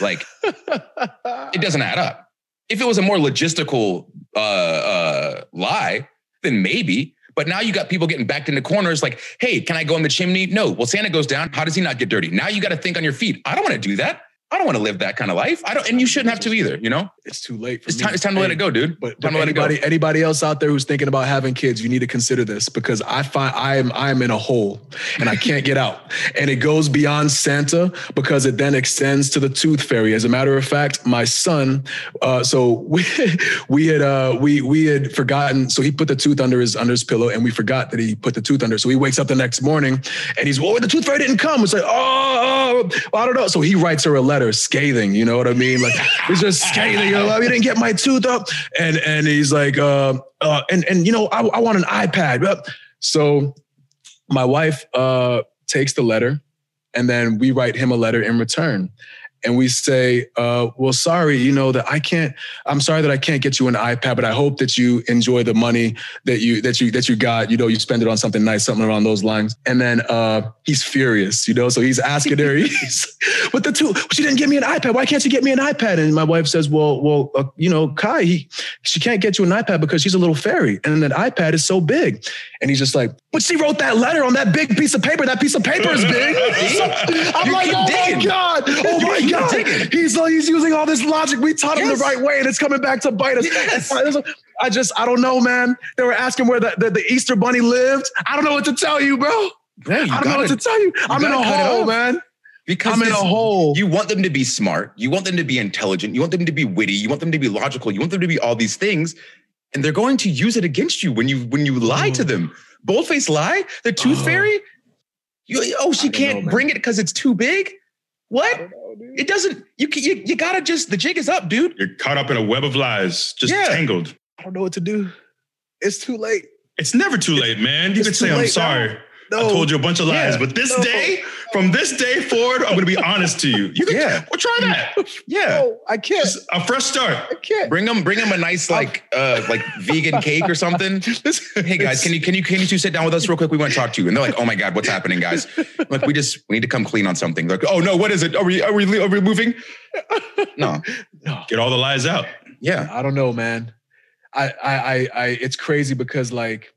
Like it doesn't add up. If it was a more logistical uh, uh, lie, then maybe. But now you got people getting backed into corners like, hey, can I go in the chimney? No. Well, Santa goes down. How does he not get dirty? Now you got to think on your feet. I don't want to do that. I don't want to live that kind of life. I don't, and you shouldn't have to either. You know, It's too late. For it's me. time. It's time to let it go, dude. But, but to let it go. anybody, anybody else out there who's thinking about having kids, you need to consider this because I find I am I am in a hole and I can't get out. And it goes beyond Santa because it then extends to the tooth fairy. As a matter of fact, my son, uh, so we we had uh, we we had forgotten. So he put the tooth under his under his pillow, and we forgot that he put the tooth under. So he wakes up the next morning and he's, well, the tooth fairy didn't come. It's like, oh, oh, I don't know. So he writes her a letter. Letter scathing. You know what I mean? Like he's just scathing. You know, you didn't get my tooth up, and and he's like, uh, uh, and and you know, I, I want an iPad. So my wife uh, takes the letter, and then we write him a letter in return and we say, uh, well, sorry, you know, that I can't, I'm sorry that I can't get you an iPad, but I hope that you enjoy the money that you, that you, that you got, you know, you spend it on something nice, something around those lines. And then, uh, he's furious, you know, so he's asking her, he's, but the two, she didn't give me an iPad. Why can't you get me an iPad? And my wife says, well, well, uh, you know, Kai, he, she can't get you an iPad because she's a little fairy. And that iPad is so big. And he's just like, but she wrote that letter on that big piece of paper. That piece of paper is big. I'm You like, oh my God. Oh my God. Digging. He's he's using all this logic. We taught him the right way and it's coming back to bite us. Yes. I just, I don't know, man. They were asking where the, the, the Easter bunny lived. I don't know what to tell you, bro. Yeah, you I don't know what to tell you. I'm in a gotta cut it hole, man. because I'm in a this- hole. You want them to be smart. You want them to be intelligent. You want them to be witty. You want them to be logical. You want them to be all these things, and they're going to use it against you when you when you lie to mm. them. Boldface lie. The tooth Oh. fairy. You oh she can't know, bring it because it's too big. What? It doesn't. You you you gotta just the jig is up, dude. You're caught up in a web of lies, just Yeah. tangled. I don't know what to do. It's too late. It's never too late, man. You It's can say, I'm late sorry. No. I told you a bunch of lies, Yeah. but this No. day, from this day forward, I'm going to be honest to you. You can, Yeah. well, try that. Yeah. No, I can't. Just a fresh start. I can't. Bring them, bring them a nice like uh like vegan cake or something. Hey guys, can you can you can you two sit down with us real quick? We want to talk to you. And they're like, oh my god, what's happening, guys? I'm like we just we need to come clean on something. They're like, oh no, what is it? Are we are we are we moving? No, No. Get all the lies out. yeah, I don't know, man. I, I, I, I, it's crazy because like,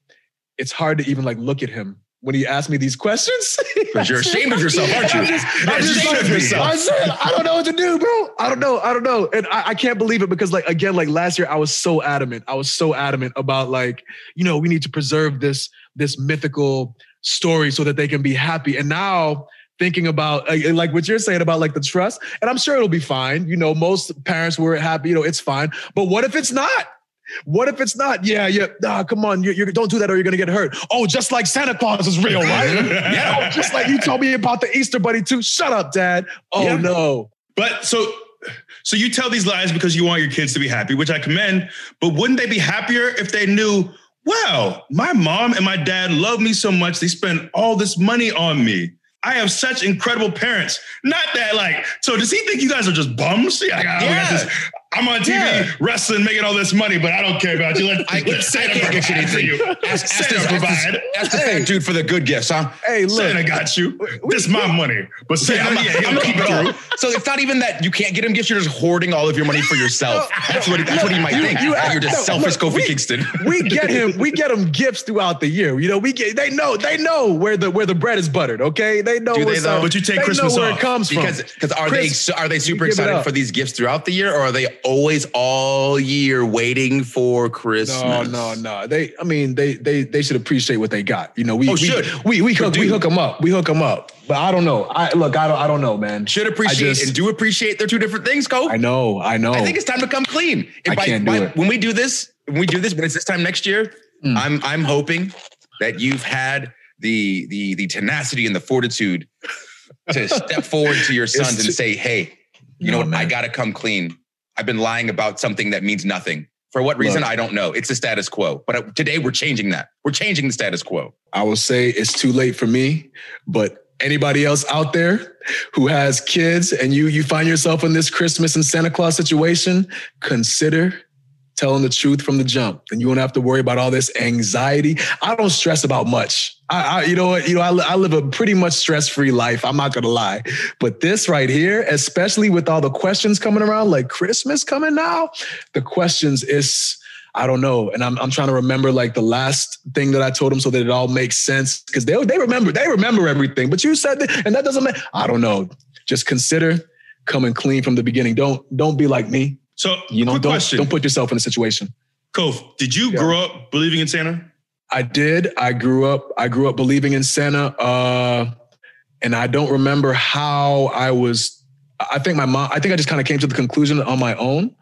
it's hard to even like look at him when he asked me these questions. because you're ashamed of yourself, aren't you? I'm just, I'm just ashamed like, of yourself. I said, I don't know what to do, bro. I don't know. I don't know. And I, I can't believe it because like, again, like last year, I was so adamant. I was so adamant about like, you know, we need to preserve this, this mythical story so that they can be happy. And now thinking about like what you're saying about like the trust, and I'm sure it'll be fine. You know, most parents were happy, you know, it's fine. But what if it's not? What if it's not? Yeah, yeah. Nah, come on. You, you don't do that or you're gonna get hurt. Oh, just like Santa Claus is real, right? yeah. Oh, just like you told me about the Easter Bunny too. Shut up, Dad. Oh Yeah. no. But so, so you tell these lies because you want your kids to be happy, which I commend. But wouldn't they be happier if they knew, wow, my mom and my dad love me so much, they spend all this money on me. I have such incredible parents. Not that like, so does he think you guys are just bums? Yeah, like, oh, we got this- I'm on TV Yeah. wrestling, making all this money, but I don't care about you. Let, I, let Santa I can't get you provide for anything. you. Ask, ask, Santa this, ask, provide. this, ask the fat dude for the good gifts, huh? Hey, look. Santa got you. This is my money, but Santa, I'm, yeah, I'm he'll keep it all. through. So it's not even that you can't get him gifts. You're just hoarding all of your money for yourself. That's what that's what he might You- think. you that you're just no, selfish, look, Kofi we- Kingston. we get him we get him gifts throughout the year you know we get they know they know where the where the bread is buttered okay they know Do they though? But you take Christmas know where off. it comes Because from because are they are they super you give it excited for these gifts throughout the year, or are they always all year waiting for Christmas? no no no they i mean they they they should appreciate what they got you know we Oh, we, should. we we hook, we hook them up we hook them up but i don't know i look i don't i don't know man Should appreciate just- and do appreciate. They're two different things, Ko. i know i know I think it's time to come clean. And I can't do it. When we do this, when we do this, when it's this time next year, Mm. I'm I'm hoping that you've had the the the tenacity and the fortitude to step forward to your sons too- and say, "Hey, you know No, what? I got to come clean. I've been lying about something that means nothing. For what reason? Look. I don't know. It's the status quo. But today we're changing that. We're changing the status quo. I will say it's too late for me, but anybody else out there who has kids and you you find yourself in this Christmas and Santa Claus situation, consider telling the truth from the jump. And you won't have to worry about all this anxiety. I don't stress about much. I, I you know what, you know, I, I live a pretty much stress-free life. I'm not gonna lie. But this right here, especially with all the questions coming around, like Christmas coming now, the questions is I don't know. And I'm, I'm trying to remember like the last thing that I told them so that it all makes sense. Cause they, they remember, they remember everything, but you said that, and that doesn't make, I don't know. Just consider coming clean from the beginning. Don't, don't be like me. So, You know, don't, question. don't put yourself in a situation. Kof, did you Yeah. grow up believing in Santa? I did. I grew up, I grew up believing in Santa. Uh, and I don't remember how I was, I think my mom, I think I just kind of came to the conclusion on my own.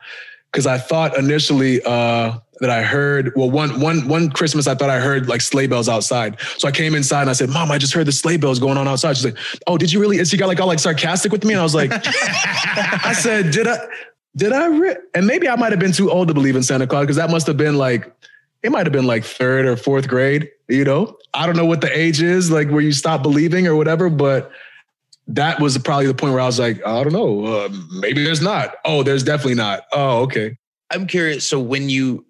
Cause I thought initially, uh, that I heard. Well, one one one Christmas I thought I heard like sleigh bells outside. So I came inside and I said, "Mom, I just heard the sleigh bells going on outside." She's like, "Oh, did you really?" And she got like all like sarcastic with me, and I was like, "I said, did I?" Did I? Re-? And maybe I might have been too old to believe in Santa Claus because that must have been like, it might have been like third or fourth grade. You know, I don't know what the age is, like where you stop believing or whatever, but that was probably the point where I was like, I don't know, uh, maybe there's not. Oh, there's definitely not. Oh, okay. I'm curious. So when you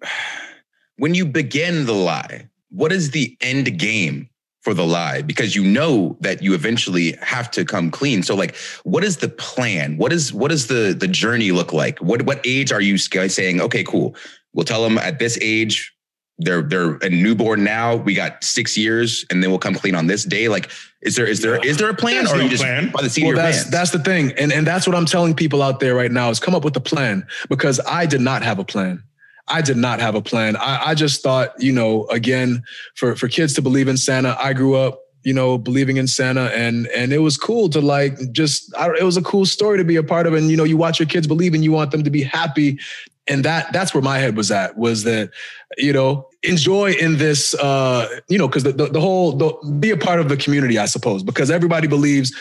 when you begin the lie, what is the end game for the lie? Because you know that you eventually have to come clean. So like, what is the plan? What is what does the the journey look like? What what age are you saying? Okay, cool. We'll tell them at this age they're they're a newborn now. We got six years, and then we'll come clean on this day. Like, is there is there is there a plan, There's or are no you just plan. by the seat Well, of your that's pants? that's the thing, and and that's what I'm telling people out there right now is come up with a plan because I did not have a plan. I did not have a plan. I, I just thought, you know, again, for for kids to believe in Santa. I grew up, you know, believing in Santa, and and it was cool to like just. I, it was a cool story to be a part of, and you know, you watch your kids believe, and you want them to be happy, and that that's where my head was at. Was that, you know, enjoy in this, uh, you know, because the, the the whole the, be a part of the community, I suppose, because everybody believes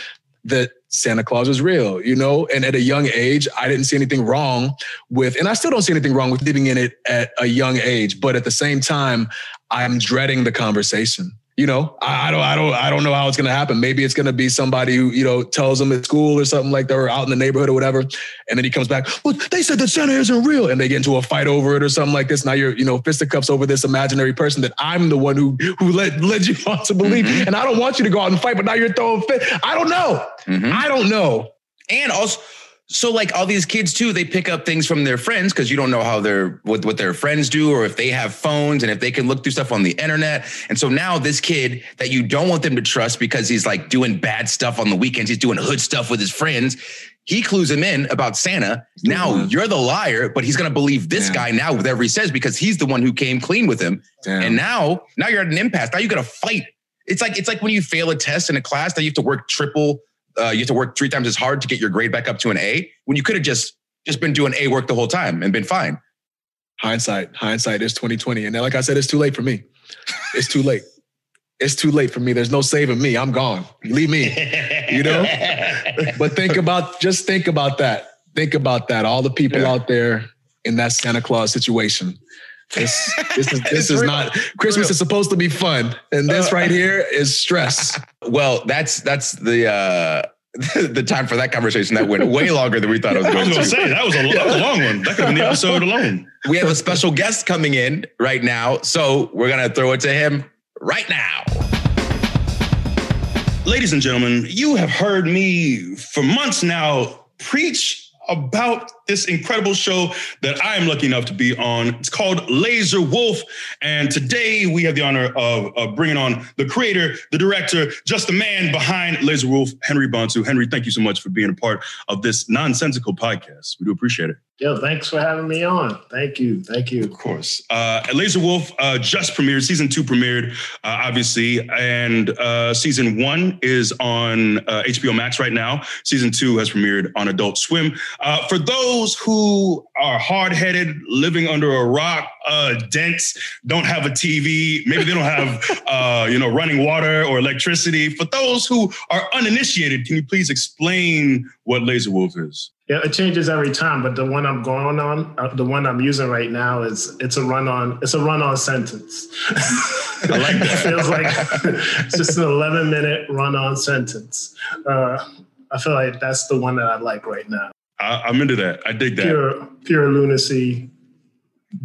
that Santa Claus is real, you know? And at a young age, I didn't see anything wrong with, and I still don't see anything wrong with living in it at a young age. But at the same time, I'm dreading the conversation. You know, I, I don't, I don't, I don't know how it's going to happen. Maybe it's going to be somebody who, you know, tells them at school or something like that, or out in the neighborhood or whatever, and then he comes back. Well, they said that Santa isn't real, and they get into a fight over it or something like this. Now you're, you know, fisticuffs over this imaginary person that I'm the one who who led led you on to believe, and I don't want you to go out and fight, but now you're throwing fit. I don't know. Mhm. I don't know. and also so like all these kids too they pick up things from their friends because you don't know how their what, what their friends do or if they have phones and if they can look through stuff on the internet. And so now this kid that you don't want them to trust because he's like doing bad stuff on the weekends he's doing hood stuff with his friends he clues him in about santa. Now you're the liar but he's going to believe this Yeah. guy now with whatever he says because he's the one who came clean with him. Damn. and now now you're at an impasse. Now you got to fight. It's like it's like when you fail a test in a class that you have to work triple uh, you have to work three times as hard to get your grade back up to an A when you could have just just been doing A work the whole time and been fine. hindsight, hindsight is 2020. And then, like I said, it's too late for me. It's too late. It's too late for me. There's no saving me. I'm gone. Leave me. You know? But think about just think about that. Think about that. All the people Yeah. out there in that Santa Claus situation. This, this is this is real. not Christmas is supposed to be fun. And this right here is stress. Well, that's that's the uh the time for that conversation that went way longer than we thought it was I going was to. gonna say that was a that was a long one. That could have been the episode alone. We have a special guest coming in right now, so we're gonna throw it to him right now. Ladies and gentlemen, you have heard me for months now preach about this incredible show that I am lucky enough to be on. It's called Lazor Wulf. And today we have the honor of, of bringing on the creator, the director, just the man behind Lazor Wulf, Henry Bonsu. Henry, thank you so much for being a part of this nonsensical podcast. We do appreciate it. Yeah, thanks for having me on. Thank you. Thank you. Of course. Uh, Lazor Wulf uh, just premiered. Season two premiered, uh, obviously, and uh, season one is on uh, HBO Max right now. Season two has premiered on Adult Swim. Uh, for those who are hard headed, living under a rock, uh, dense, don't have a TV, maybe they don't have uh, you know running water or electricity. For those who are uninitiated, can you please explain what Lazor Wulf is? Yeah, it changes every time, but the one I'm going on, uh, the one I'm using right now is it's a run on. It's a run on sentence. I like that. it feels like it's just an 11 minute run on sentence. Uh, I feel like that's the one that I like right now. I, I'm into that. I dig that. Pure, pure lunacy,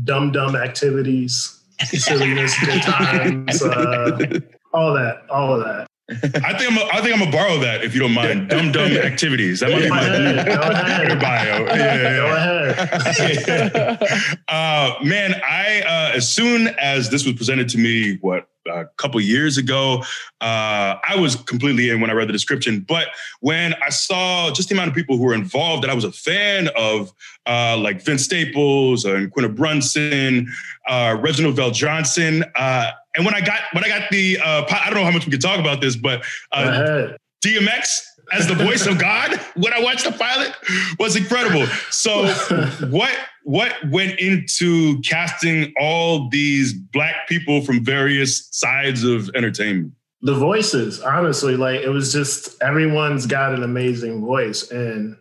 dumb, dumb activities, silliness, good times, uh, all that, all of that. I think I'm. A, I think I'm gonna borrow that if you don't mind. Dumb dumb activities. That might be my go new ahead. bio. Yeah, Go yeah, ahead. uh, man, I uh, as soon as this was presented to me, what a couple years ago, uh, I was completely in when I read the description. But when I saw just the amount of people who were involved, that I was a fan of, uh, like Vince Staples and Quinta Brunson, uh, Reginald VelJohnson. Uh, and when I got when I got the uh, I don't know how much we could talk about this, but uh. DMX as the voice of God when I watched the pilot was incredible. So what what went into casting all these black people from various sides of entertainment? The voices, honestly, like it was just everyone's got an amazing voice. And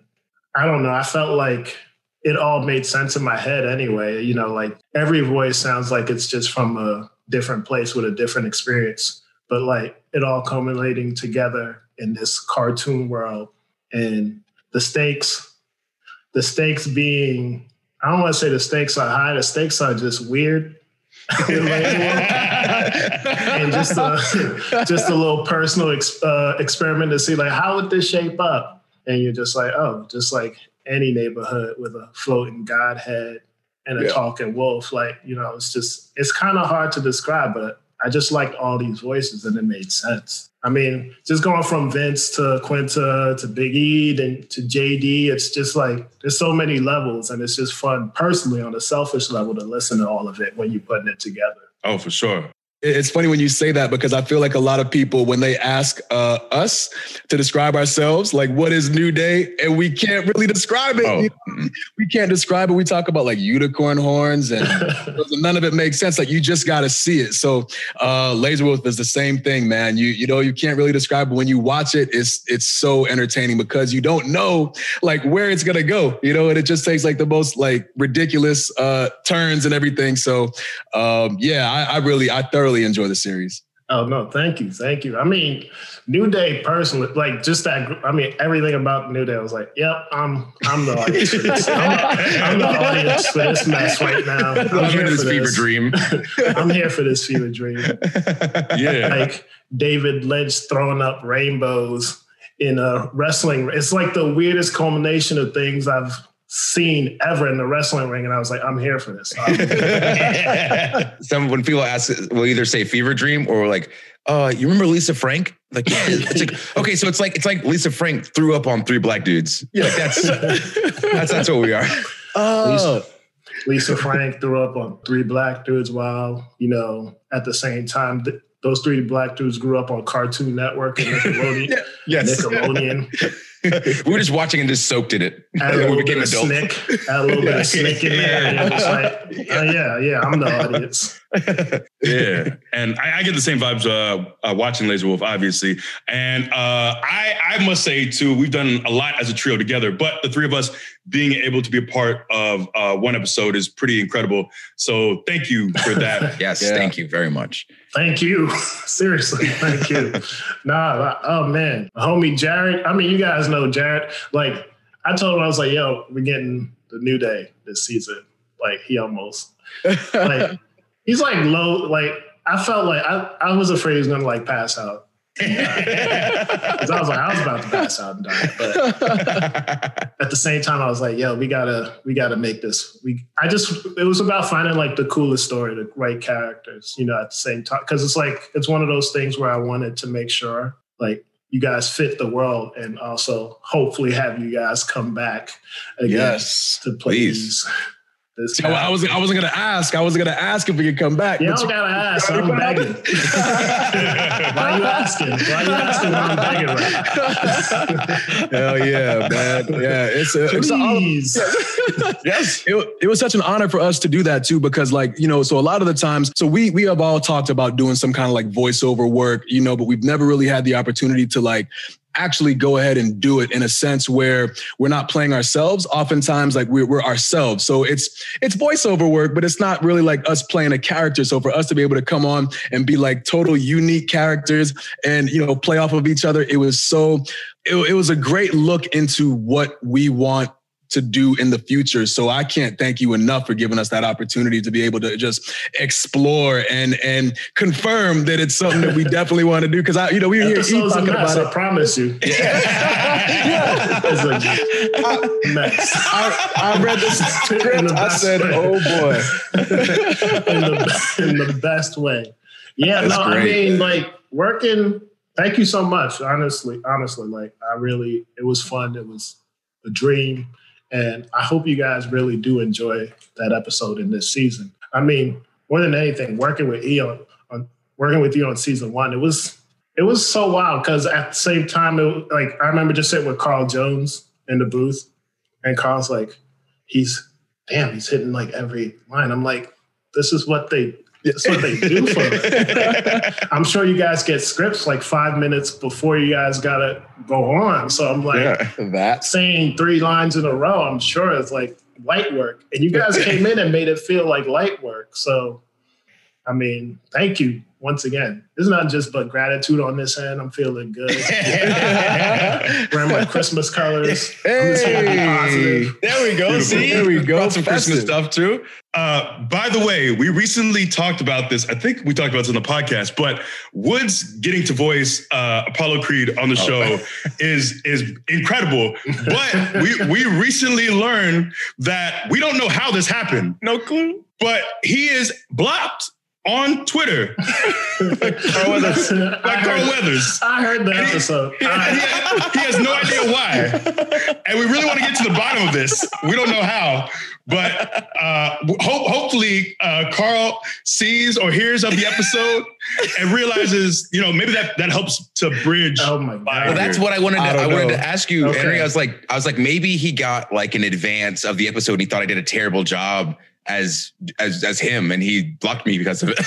I don't know, I felt like it all made sense in my head anyway. You know, like every voice sounds like it's just from a different place with a different experience, but like it all culminating together in this cartoon world and the stakes, the stakes being, I don't want to say the stakes are high, the stakes are just weird. and just a, just a little personal ex, uh, experiment to see like how would this shape up and you're just like oh just like any neighborhood with a floating godhead and a yeah. talking wolf like you know it's just it's kind of hard to describe but I just liked all these voices and it made sense. I mean, just going from Vince to Quinta to Big E and to JD, it's just like there's so many levels and it's just fun personally on a selfish level to listen to all of it when you're putting it together. Oh, for sure. It's funny when you say that because I feel like a lot of people, when they ask uh, us to describe ourselves, like what is New Day, and we can't really describe it. Oh. We can't describe it. We talk about like unicorn horns, and none of it makes sense. Like you just got to see it. So uh, Lazor Wulf is the same thing, man. You you know you can't really describe, but when you watch it, it's it's so entertaining because you don't know like where it's gonna go. You know, and it just takes like the most like ridiculous uh, turns and everything. So um, yeah, I, I really I thoroughly really enjoy the series. Oh no, thank you, thank you. I mean, New Day personally, like just that. I mean, everything about New Day, I was like, "Yep, I'm, I'm the audience. I'm, I'm the audience for this mess right now. I'm, I'm here for this fever dream. I'm here for this fever dream. Yeah, like David Lynch throwing up rainbows in a wrestling. It's like the weirdest culmination of things I've seen ever in the wrestling ring, and I was like, I'm here for this. Some when people ask, we'll either say fever dream or like, uh, you remember Lisa Frank? Like, yeah, it's like, okay, so it's like it's like Lisa Frank threw up on three black dudes. Yeah, like that's that's that's what we are. Oh. Lisa, Lisa Frank threw up on three black dudes while you know at the same time. Th- those three black dudes grew up on Cartoon Network and Nickelodeon. yes. Nickelodeon. we were just watching and just soaked in it. Add a little we bit of adults. snick, add a little bit of snick in there. Just like, oh, yeah, yeah, I'm the audience. Yeah, and I, I, get the same vibes uh, uh, watching Lazor Wulf, obviously. And uh, I, I must say too, we've done a lot as a trio together. But the three of us being able to be a part of uh, one episode is pretty incredible. So thank you for that. yes, yeah. thank you very much. Thank you. Seriously, thank you. nah, oh man, homie Jared. I mean, you guys know Jared. Like, I told him I was like, "Yo, we're getting the new day this season." Like, he almost like he's like low. Like, I felt like I, I was afraid he was gonna like pass out. Because I was like, I was about to pass out and die. But at the same time, I was like, yo, we gotta, we gotta make this. We I just it was about finding like the coolest story, the right characters, you know, at the same time. Cause it's like it's one of those things where I wanted to make sure like you guys fit the world and also hopefully have you guys come back again yes, to play please. these this I was I wasn't gonna ask. I wasn't gonna ask if we could come back. You don't gotta ask. I'm begging. Why are you asking? Why are you asking when I'm begging right Hell yeah, man. Yeah, it's a, it's a yes. It, it was such an honor for us to do that too, because like you know, so a lot of the times, so we we have all talked about doing some kind of like voiceover work, you know, but we've never really had the opportunity to like actually go ahead and do it in a sense where we're not playing ourselves. Oftentimes like we're, we're, ourselves. So it's it's voiceover work but it's not really like us playing a character. So for us to be able to come on and be like total unique characters and you know play off of each other it was so it, it was a great look into what we want to do in the future. So I can't thank you enough for giving us that opportunity to be able to just explore and and confirm that it's something that we definitely want to do. Because I, you know, we were here talking about it. I promise you. yeah. it's a mess. I, I read the script. I said, oh, way. "Oh boy," in, the, in the best way. Yeah, That's no, great. I mean, like working. Thank you so much. Honestly, honestly, like I really, it was fun. It was a dream. And I hope you guys really do enjoy that episode in this season. I mean, more than anything, working with E on, on working with you on season one, it was it was so wild because at the same time, it, like I remember just sitting with Carl Jones in the booth, and Carl's like, he's damn, he's hitting like every line. I'm like, this is what they that's what they do for it. I'm sure you guys get scripts like five minutes before you guys gotta go on. So I'm like Yeah. That saying three lines in a row, I'm sure it's like light work. And you guys came in and made it feel like light work. So I mean, thank you once again. It's not just but gratitude on this end. I'm feeling good. Wearing my Christmas colors. I'm just here to be positive. There we go. Beautiful. See, There we go. Brought some Christmas stuff too. Uh, by the way, we recently talked about this. I think we talked about this on the podcast, but Woods getting to voice uh, Apollo Creed on the show is is incredible. But we we recently learned that we don't know how this happened, No clue. but he is blocked on Twitter Carl Weathers. I by Carl heard- Weathers. I heard the episode. He, I- he has no idea why. And we really want to get to the bottom of this. We don't know how, but uh, hope, hopefully uh, Carl sees or hears of the episode and realizes, you know, maybe that, that helps to bridge. oh my Well, god. Well, that's what I wanted. To, I I, wanted to ask you, Okay. Henry. I was like, I was like, maybe he got like an advance of the episode. and He thought I did a terrible job as as as him, and he blocked me because of it.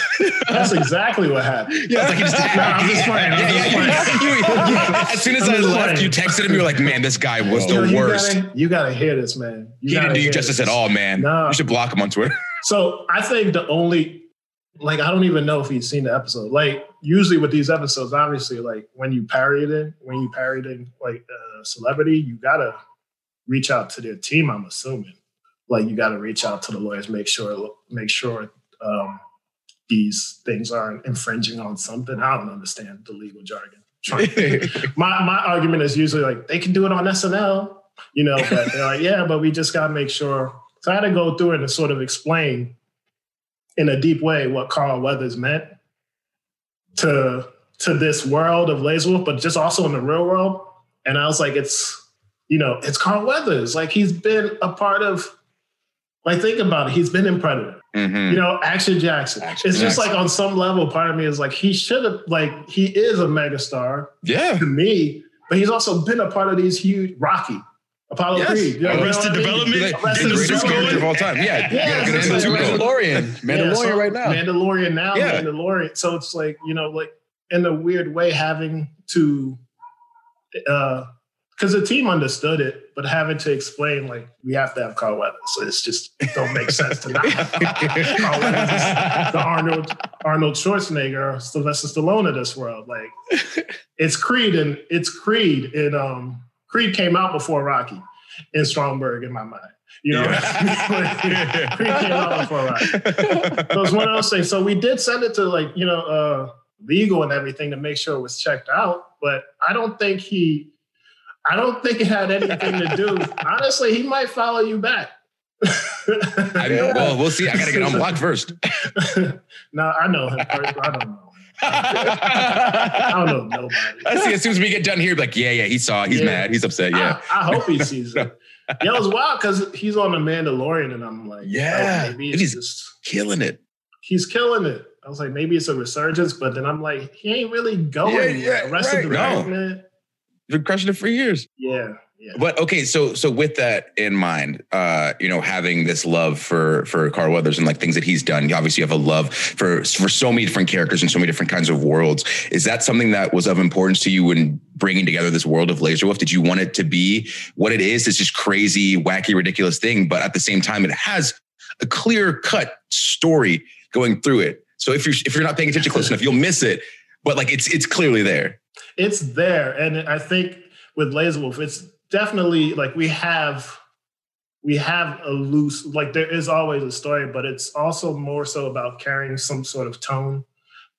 That's exactly what happened. Was like, he just, No, I'm just playing. I'm Yeah, just yeah, playing. you- you- as soon as I'm I left, playing. you texted him. You were like, "Man, this guy was Yo, the you worst. Gotta, you gotta hear this, man. You he didn't do you justice this. at all, man. No. You should block him on Twitter." So I think the only, like, I don't even know if he's seen the episode. Like, usually with these episodes, obviously, like when you parry it in, when you parry it in, like a celebrity, you gotta reach out to their team. I'm assuming, like, you gotta reach out to the lawyers, make sure, make sure um, these things aren't infringing on something. I don't understand the legal jargon. my my argument is usually like they can do it on SNL, you know, but they're like, yeah, but we just gotta make sure. So I had to go through it and sort of explain in a deep way what Carl Weathers meant to to this world of Lazor Wulf, but just also in the real world. And I was like, it's you know, it's Carl Weathers. Like he's been a part of. Like think about it. He's been in Predator Mhm. you know, Action Jackson. Action it's just Jackson. like on some level, part of me is like he should have like he is a megastar Yeah. to me, but he's also been a part of these huge Rocky, Apollo Yes. Creed, you know, Arrested you know what mean? Development, Like, Arrested the greatest suit Development. character of all time. Yeah. Yeah, yeah, get it's into like- the Mandalorian. Yeah, Mandalorian so- right now. Mandalorian now, Yeah. Mandalorian. So it's like you know, like in a weird way, having to, uh, because the team understood it, but having to explain like we have to have Carl Weathers. So it's just it don't make sense to not. have Carl Weathers the Arnold Arnold Schwarzenegger, Sylvester Stallone of this world. Like it's Creed and it's Creed and um Creed came out before Rocky in Stromberg in my mind. You know, Creed came out before Rocky. So it's one of those things. So we did send it to like, you know, uh legal and everything to make sure it was checked out. But I don't think he I don't think it had anything to do. Honestly, he might follow you back. I mean, well, we'll see. I got to get unblocked first. no, I know him. first. I don't know. I don't know nobody. I see. As soon as we get done here, like, yeah, yeah, he saw. He's Yeah. mad. He's upset. Yeah. I, I hope he sees it. Yeah, it was wild because he's on the Mandalorian, and I'm like, Yeah. oh, maybe And it's he's- just Killing it. he's killing it. I was like, maybe it's a resurgence, but then I'm like, he ain't really going Yeah, yeah, the rest right. of the No. man, You've been crushing it for years. yeah, yeah. But okay, so so with that in mind, uh, you know, having this love for for Carl Weathers and like things that he's done, you obviously have a love for for so many different characters and so many different kinds of worlds. Is that something that was of importance to you when bringing together this world of Lazor Wulf? Did you want it to be what it is? It's just crazy, wacky, ridiculous thing, but at the same time, it has a clear cut story going through it. So if you're if you're not paying attention close enough, you'll miss it. But like it's it's clearly there. It's there. And i think with Lazor Wulf it's definitely like we have we have a loose like there is always a story but it's also more so about carrying some sort of tone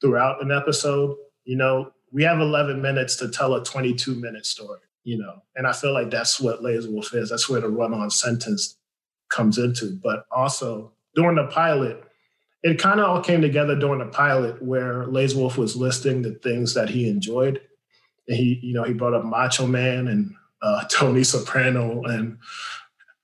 throughout an episode. You know we have 11 minutes to tell a 22 minute story you know and i feel like that's what Lazor Wulf is. That's where the run-on sentence comes into. But also during the pilot it kind of all came together during the pilot where Lazor Wulf was listing the things that he enjoyed he, you know, he brought up Macho Man and uh, Tony Soprano and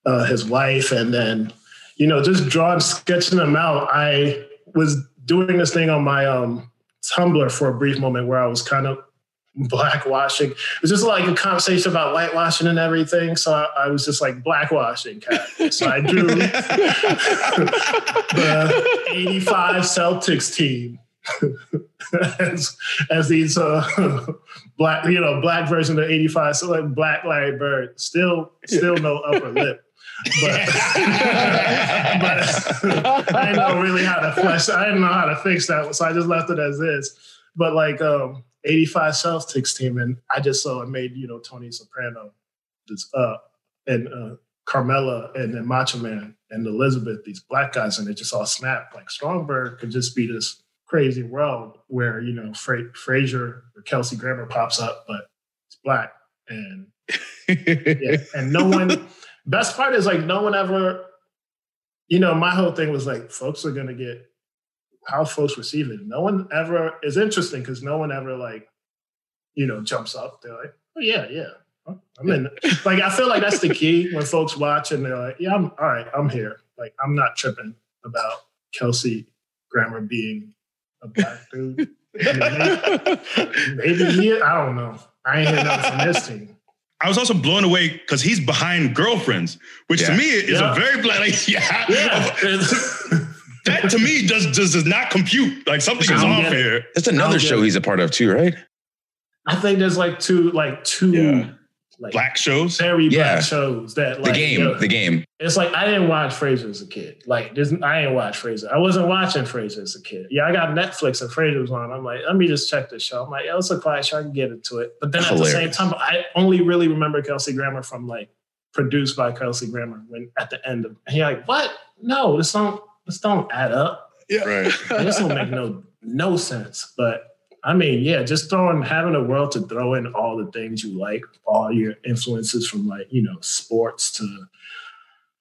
uh, his wife, and then, you know, just drawing, sketching them out. I was doing this thing on my um, Tumblr for a brief moment where I was kind of blackwashing. It was just like a conversation about whitewashing and everything. So I, I was just like blackwashing cat. So I drew the 85 Celtics team as, as these uh, black, you know, black version of 85. So like black Larry Bird, still, still no upper lip. But, but I didn't know really how to flesh. I didn't know how to fix that, so I just left it as is. But like, um, 85 Celtics team, and I just saw it made, you know, Tony Soprano this, uh, and uh, Carmela and then Macho Man and Elizabeth, these black guys, and it just all snapped. Like Stromberg could just be this crazy world where, you know, Fra- Frasier or Kelsey Grammer pops up, but it's black. And yeah, and no one, best part is like no one ever, you know, my whole thing was like, folks are going to get how folks receive it. No one ever is interesting because no one ever like, you know, jumps up. They're like, oh yeah, yeah. I'm in. like I feel like that's the key when folks watch and they're like, yeah, I'm all right, I'm here. Like I'm not tripping about Kelsey Grammer being a black dude. maybe, maybe he, I don't know. I ain't hear nothing from this team. I was also blown away because he's behind girlfriends, which Yeah. to me is Yeah. a very black. Like, yeah, Yeah. that to me just, just does not compute. Like something is off get it. here. That's another show it. he's a part of too, right? I think there's like two, like two, Yeah. Like Black shows. very black Yeah. shows that like The like game, yo, the game. It's like I didn't watch Frasier as a kid. Like there's, I didn't watch Frasier. I wasn't watching Frasier as a kid. Yeah, I got Netflix and Frasier was on. I'm like, let me just check this show. I'm like, yeah, it's a quiet show. I can get into it. But then at the same time, I only really remember Kelsey Grammer from like produced by Kelsey Grammer when at the end of. And you're like, what? No, this don't. This don't add up. Yeah, right. This don't make no no sense. But I mean, yeah, just throwing having a world to throw in all the things you like, all your influences from like you know sports to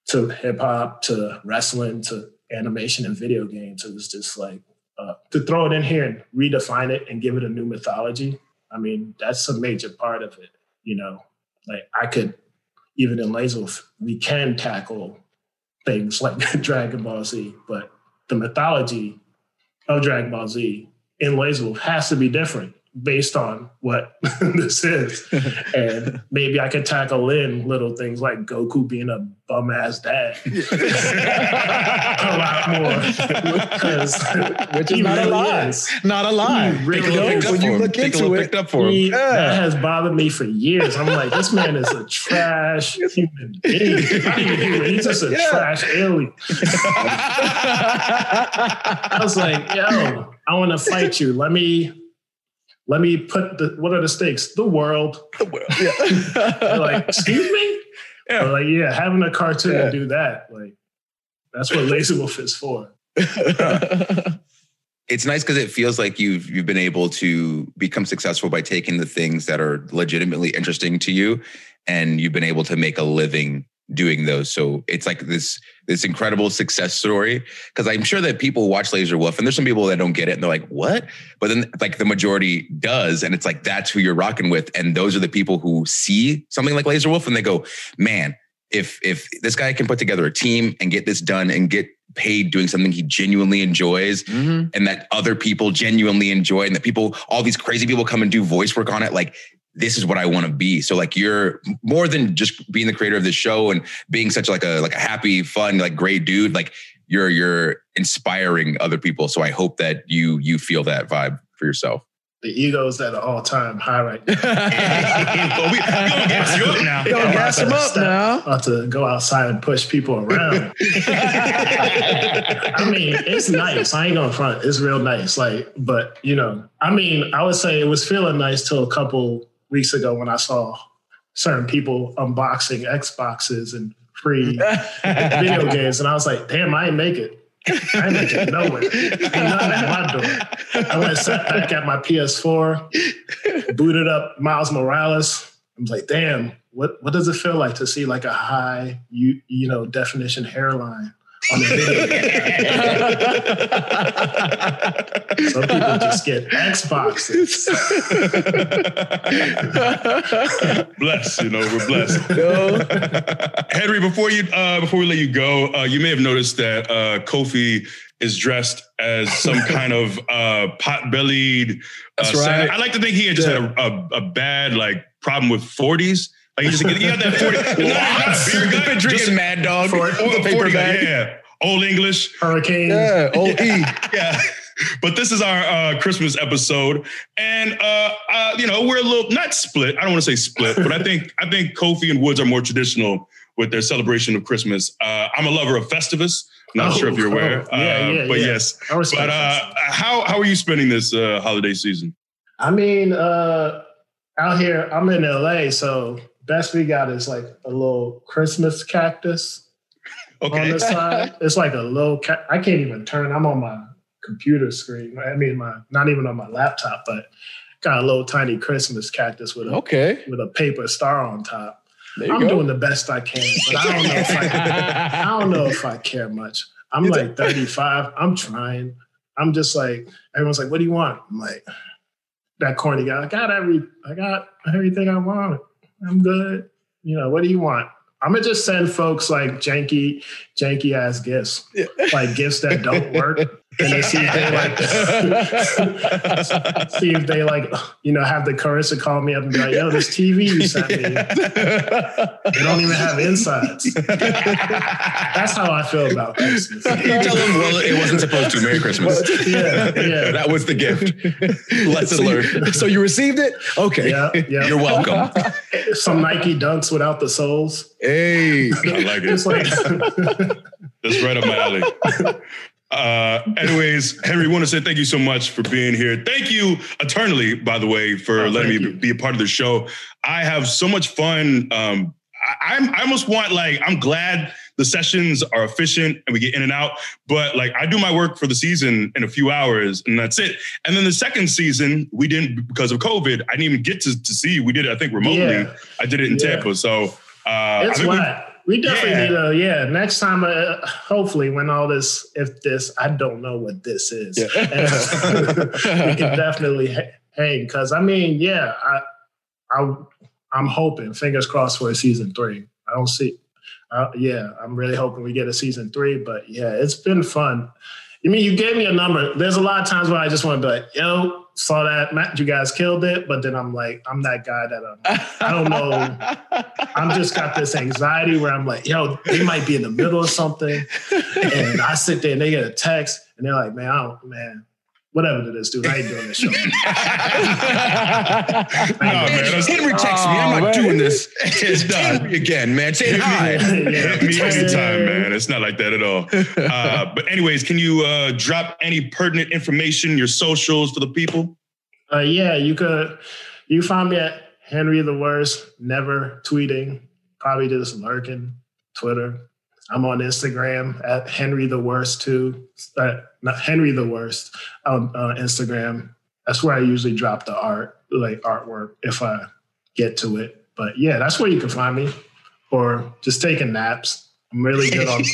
to hip hop to wrestling to animation and video games. It was just like uh, to throw it in here and redefine it and give it a new mythology. I mean, that's a major part of it. You know, like I could even in Lazor Wulf, we can tackle things like Dragon Ball Z, but the mythology of Dragon Ball Z in Lazor Wulf has to be different based on what this is. and maybe I could tackle in little things like Goku being a bum ass dad a lot more. Because Which is not a lie. Not a lie. He really Piccolo is. picked up when you look into it, picked up for him. He, Yeah. That has bothered me for years. I'm like, this man is a trash human being. Not even human, He's just a Yeah. trash alien. I was like, yo, I want to fight you. Let me, let me put the. What are the stakes? The world. They're like, excuse me. Yeah. Like, yeah, having a cartoon Yeah. to do that, like, that's what Lazor Wulf is for. it's nice because it feels like you've you've been able to become successful by taking the things that are legitimately interesting to you and you've been able to make a living doing those. So it's like this this incredible success story. Because i'm sure that people watch Lazor Wulf and there's some people that don't get it and they're like what? But then like the majority does and it's like that's who you're rocking with and those are the people who see something like Lazor Wulf and they go man if if this guy can put together a team and get this done and get paid doing something he genuinely enjoys Mhm. and that other people genuinely enjoy and that people all these crazy people come and do voice work on it like this is what I want to be. So like you're more than just being the creator of the show and being such like a like a happy, fun, like great dude. Like you're you're inspiring other people. So I hope that you you feel that vibe for yourself. The ego's at an all time high right now. Well, we, we gonna gas you up now. Don't gas him up now. About to go outside and push people around. I mean, it's nice. I ain't gonna front. It's real nice. Like, but you know, I mean, I would say it was feeling nice till a couple weeks ago when I saw certain people unboxing Xboxes and free video games, and I was like, damn, I ain't make it. I ain't make it nowhere. Ain't nothing at my door. I went sat back at my PS4, booted up Miles Morales. I was like, damn, what what does it feel like to see like a high you you know definition hairline on the video? Some people just get Xboxes. Bless, you know, we're blessed. No. Henry, before you uh, before we let you go, uh, you may have noticed that uh, Kofi is dressed as some kind of uh, pot-bellied. Uh, That's right. Santa. I like to think he had just Yeah. had a, a, a bad like problem with 40s. Like he just he got that 40. not, not beer gut, Been drinking just- Mad Dog. For- or the the paper 40 bag. Yeah, old English. Hurricane. Yeah, OE. yeah. But this is our uh, Christmas episode, and uh, uh, you know we're a little not split. I don't want to say split, but I think I think Kofi and Woods are more traditional with their celebration of Christmas. Uh, I'm a lover of Festivus. Not Oh, sure if you're aware, oh, yeah, uh, yeah, but yeah. yes. But uh, how how are you spending this uh, holiday season? I mean, uh, out here, I'm in LA, so best we got is like a little Christmas cactus on Okay, the side. It's like a little. Ca- I can't even turn. I'm on my computer screen. I mean, my not even on my laptop, but got a little tiny Christmas cactus with a Okay. with a paper star on top. I'm go. doing the best I can, but I don't know if I, I don't know if I care much. I'm You like 35. I'm trying. I'm just like everyone's like, "What do you want?" I'm like that corny guy. I got every. I got everything I want. I'm good. You know, what do you want? I'm gonna just send folks like janky, janky ass gifts, like gifts that don't work, and then see if they like, see if they like, you know, have the courage to call me up and be like, "Yo, this TV you sent me, they don't even have insides." That's how I feel about Christmas. You tell them, well, it wasn't supposed to. Merry Christmas. Yeah, yeah, That was the gift. Lesson so, learned. you, so you received it? Okay. yeah, yeah. You're welcome. Some Nike dunks without the soles. Hey. I like it. It's like, That's right up my alley. Uh, anyways, Henry, want to say thank you so much for being here. Thank you eternally, by the way, for Oh, letting me you. be a part of the show. I have so much fun. Um, I, I'm, I almost want like I'm glad the sessions are efficient and we get in and out. But like I do my work for the season in a few hours and that's it. And then the second season we didn't because of COVID. I didn't even get to, to see. We did it I think remotely. Yeah. I did it in Yeah. Tampa. So uh, it's I think we- definitely Yeah. need a yeah. Next time, uh, hopefully, when all this, if this, I don't know what this is, we can definitely ha- hang. Because I mean, yeah, I, I, I'm hoping. Fingers crossed for a season three. I don't see. Uh, yeah, I'm really hoping we get a season three. But yeah, it's been fun. I mean, you gave me a number. There's a lot of times where I just want to be like, yo, saw that, Matt, you guys killed it. But then I'm like, I'm that guy that um, I don't know. I'm just got this anxiety where I'm like, yo, they might be in the middle of something. And I sit there and they get a text and they're like, man, I don't, man, whatever it is, dude, I ain't doing this show. Nah, man, that's- Henry texts me. I'm not man. doing this. It's Henry again, man. Say hi. Hit me anytime, man. It's not like that at all. Uh, but anyways, can you uh, drop any pertinent information, your socials for the people? Uh, yeah, you could, you find me at Henry the Worst, never tweeting, probably just lurking, Twitter. I'm on Instagram at Henry the Worst too. Not Henry the Worst on uh, Instagram. That's where I usually drop the art, like artwork, if I get to it. But yeah, that's where you can find me, or just taking naps. I'm really good on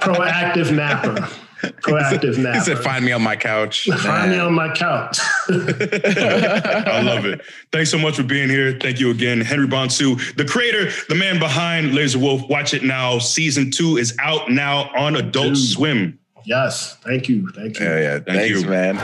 proactive napper. Proactive napper. He said, "Find me on my couch." Find me on my couch. I love it. Thanks so much for being here. Thank you again, Henry Bonsu, the creator, the man behind Lazor Wulf. Watch it now. Season two is out now on Adult Dude. Swim. Yes, thank you, thank you. Yeah, yeah. Thanks, you. man.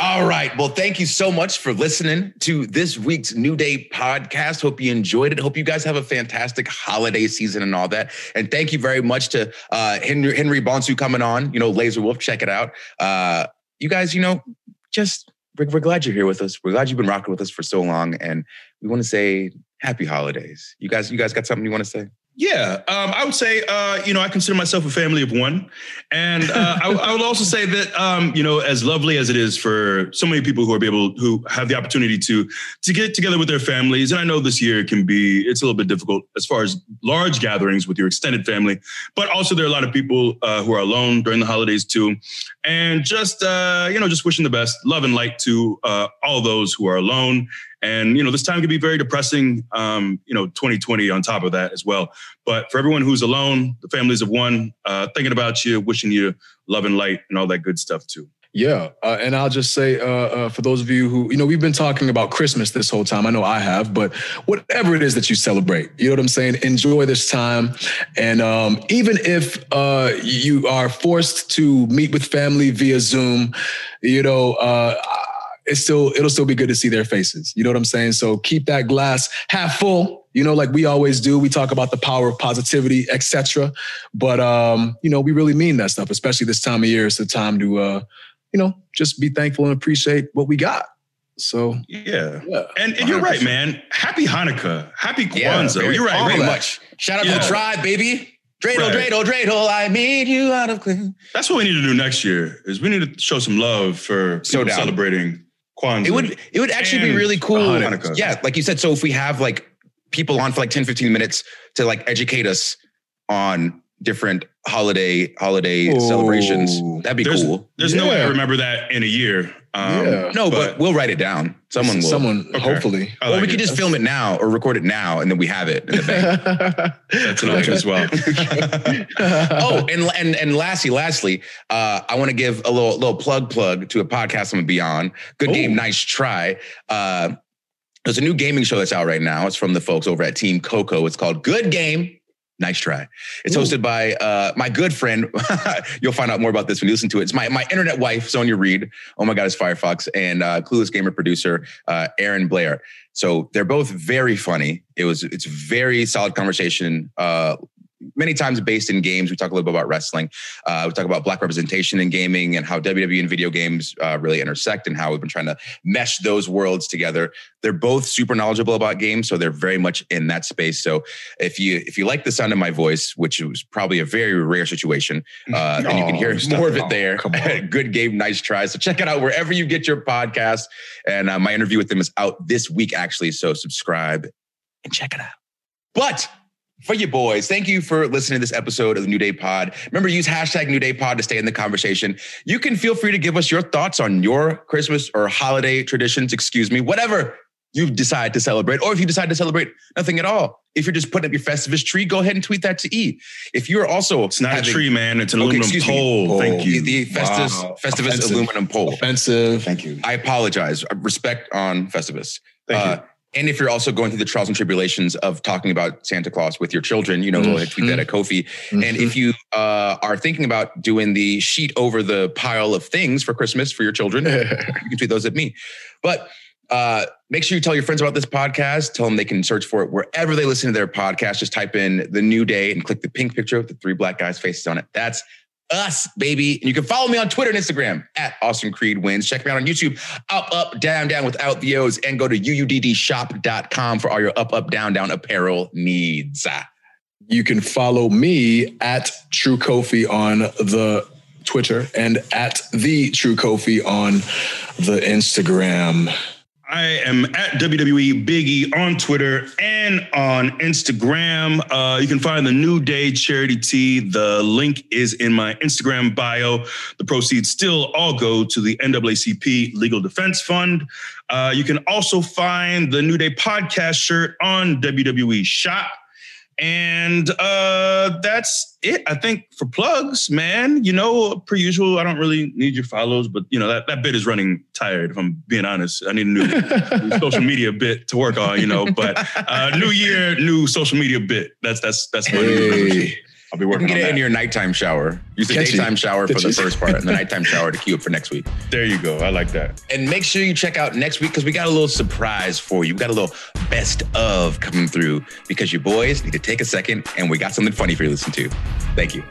All right. Well, thank you so much for listening to this week's New Day podcast. Hope you enjoyed it. Hope you guys have a fantastic holiday season and all that. And thank you very much to uh, Henry, Henry Bonsu coming on. You know, Lazor Wulf, check it out. Uh, you guys, you know, just we're, we're glad you're here with us. We're glad you've been rocking with us for so long, and we want to say happy holidays. You guys, you guys got something you want to say? Yeah, um, I would say, uh, you know, I consider myself a family of one. And uh, I, I would also say that, um, you know, as lovely as it is for so many people who are able, who have the opportunity to, to get together with their families. And I know this year can be, it's a little bit difficult as far as large gatherings with your extended family, but also there are a lot of people uh, who are alone during the holidays too. And just, uh, you know, just wishing the best, love and light to uh, all those who are alone. And, you know, this time can be very depressing, um, you know, 2020 on top of that as well. But for everyone who's alone, the families of one, uh, thinking about you, wishing you love and light and all that good stuff too. Yeah, uh, and I'll just say uh, uh, for those of you who you know we've been talking about Christmas this whole time. I know I have, but whatever it is that you celebrate, you know what I'm saying. Enjoy this time, and um, even if uh, you are forced to meet with family via Zoom, you know. It's still it'll still be good to see their faces. You know what I'm saying? So keep that glass half full. You know, like we always do. We talk about the power of positivity, etc. But um, you know, we really mean that stuff, especially this time of year. It's the time to uh, you know, just be thankful and appreciate what we got. So yeah, yeah. And, and you're right, man. Happy Hanukkah, happy Kwanzaa. Yeah, you're right, very much. Shout out yeah. to the tribe, baby. Dreidel, right. dreidel, dreidel, I made you out of clean. That's what we need to do next year. Is we need to show some love for so celebrating Kwanzaa. It would it would actually be really cool. Hanukkah. Yeah, like you said. So if we have like people on for like 10, 15 minutes to like educate us on different holiday holiday oh, celebrations. That'd be there's, cool. There's yeah. no way I remember that in a year. Um, yeah. No, but, but, we'll write it down. Someone will. Someone, okay. hopefully. Like or we it. could just film it now or record it now, and then we have it in the bank. That's an option as well. oh, and and and lastly, lastly, uh, I want to give a little little plug plug to a podcast I'm gonna be on. Good Ooh. game, nice try. Uh, there's a new gaming show that's out right now. It's from the folks over at Team Coco. It's called Good Game, Nice try. It's Ooh. hosted by uh, my good friend. You'll find out more about this when you listen to it. It's my, my internet wife, Sonja Reid. Oh my God, it's Firefox. And uh, Clueless Gamer producer, uh, Aaron Blair. So they're both very funny. It was it's very solid conversation. Uh, many times based in games. We talk a little bit about wrestling. Uh, we talk about black representation in gaming and how WWE and video games uh, really intersect and how we've been trying to mesh those worlds together. They're both super knowledgeable about games, so they're very much in that space. So if you if you like the sound of my voice, which was probably a very rare situation, uh, and you can hear more of it there. Good game, nice try. So check it out wherever you get your podcast. And uh, my interview with them is out this week, actually. So subscribe and check it out. But for you boys. Thank you for listening to this episode of the New Day Pod. Remember, use hashtag New Day Pod to stay in the conversation. You can feel free to give us your thoughts on your Christmas or holiday traditions, excuse me, whatever you decide to celebrate, or if you decide to celebrate nothing at all. If you're just putting up your Festivus tree, go ahead and tweet that to E. If you're also it's not having, a tree, man, it's an okay, aluminum pole. pole. Thank you. The, the Festus wow. Festivus Offensive. aluminum pole. Offensive. Thank you. I apologize. Respect on Festivus. Thank uh, you. And if you're also going through the trials and tribulations of talking about Santa Claus with your children, you know, mm-hmm. go ahead tweet that at Kofi. Mm-hmm. And if you uh, are thinking about doing the sheet over the pile of things for Christmas for your children, you can tweet those at me. But uh, make sure you tell your friends about this podcast. Tell them they can search for it wherever they listen to their podcast. Just type in the new day and click the pink picture with the three black guys' faces on it. That's us, baby. And you can follow me on Twitter and Instagram at Austin Creed Wins. Check me out on YouTube, up, up, down, down without the O's, and go to uuddshop.com for all your up, up, down, down apparel needs. You can follow me at True Kofi on the Twitter and at the True Kofi on the Instagram. I am at WWE Biggie on Twitter and on Instagram. Uh, you can find the New Day charity tee. The link is in my Instagram bio. The proceeds still all go to the NAACP Legal Defense Fund. Uh, you can also find the New Day podcast shirt on WWE Shop. And uh, that's it. I think for plugs, man, you know, per usual, I don't really need your follows, but you know, that, that bit is running tired, if I'm being honest. I need a new, social media bit to work on, you know, but uh, new year, new social media bit. That's that's that's my hey. I'll be working. You can get it that. in your nighttime shower. Use the daytime shower for the first part, and the nighttime shower to queue up for next week. There you go. I like that. And make sure you check out next week because we got a little surprise for you. We got a little best of coming through because you boys need to take a second, and we got something funny for you to listen to. Thank you.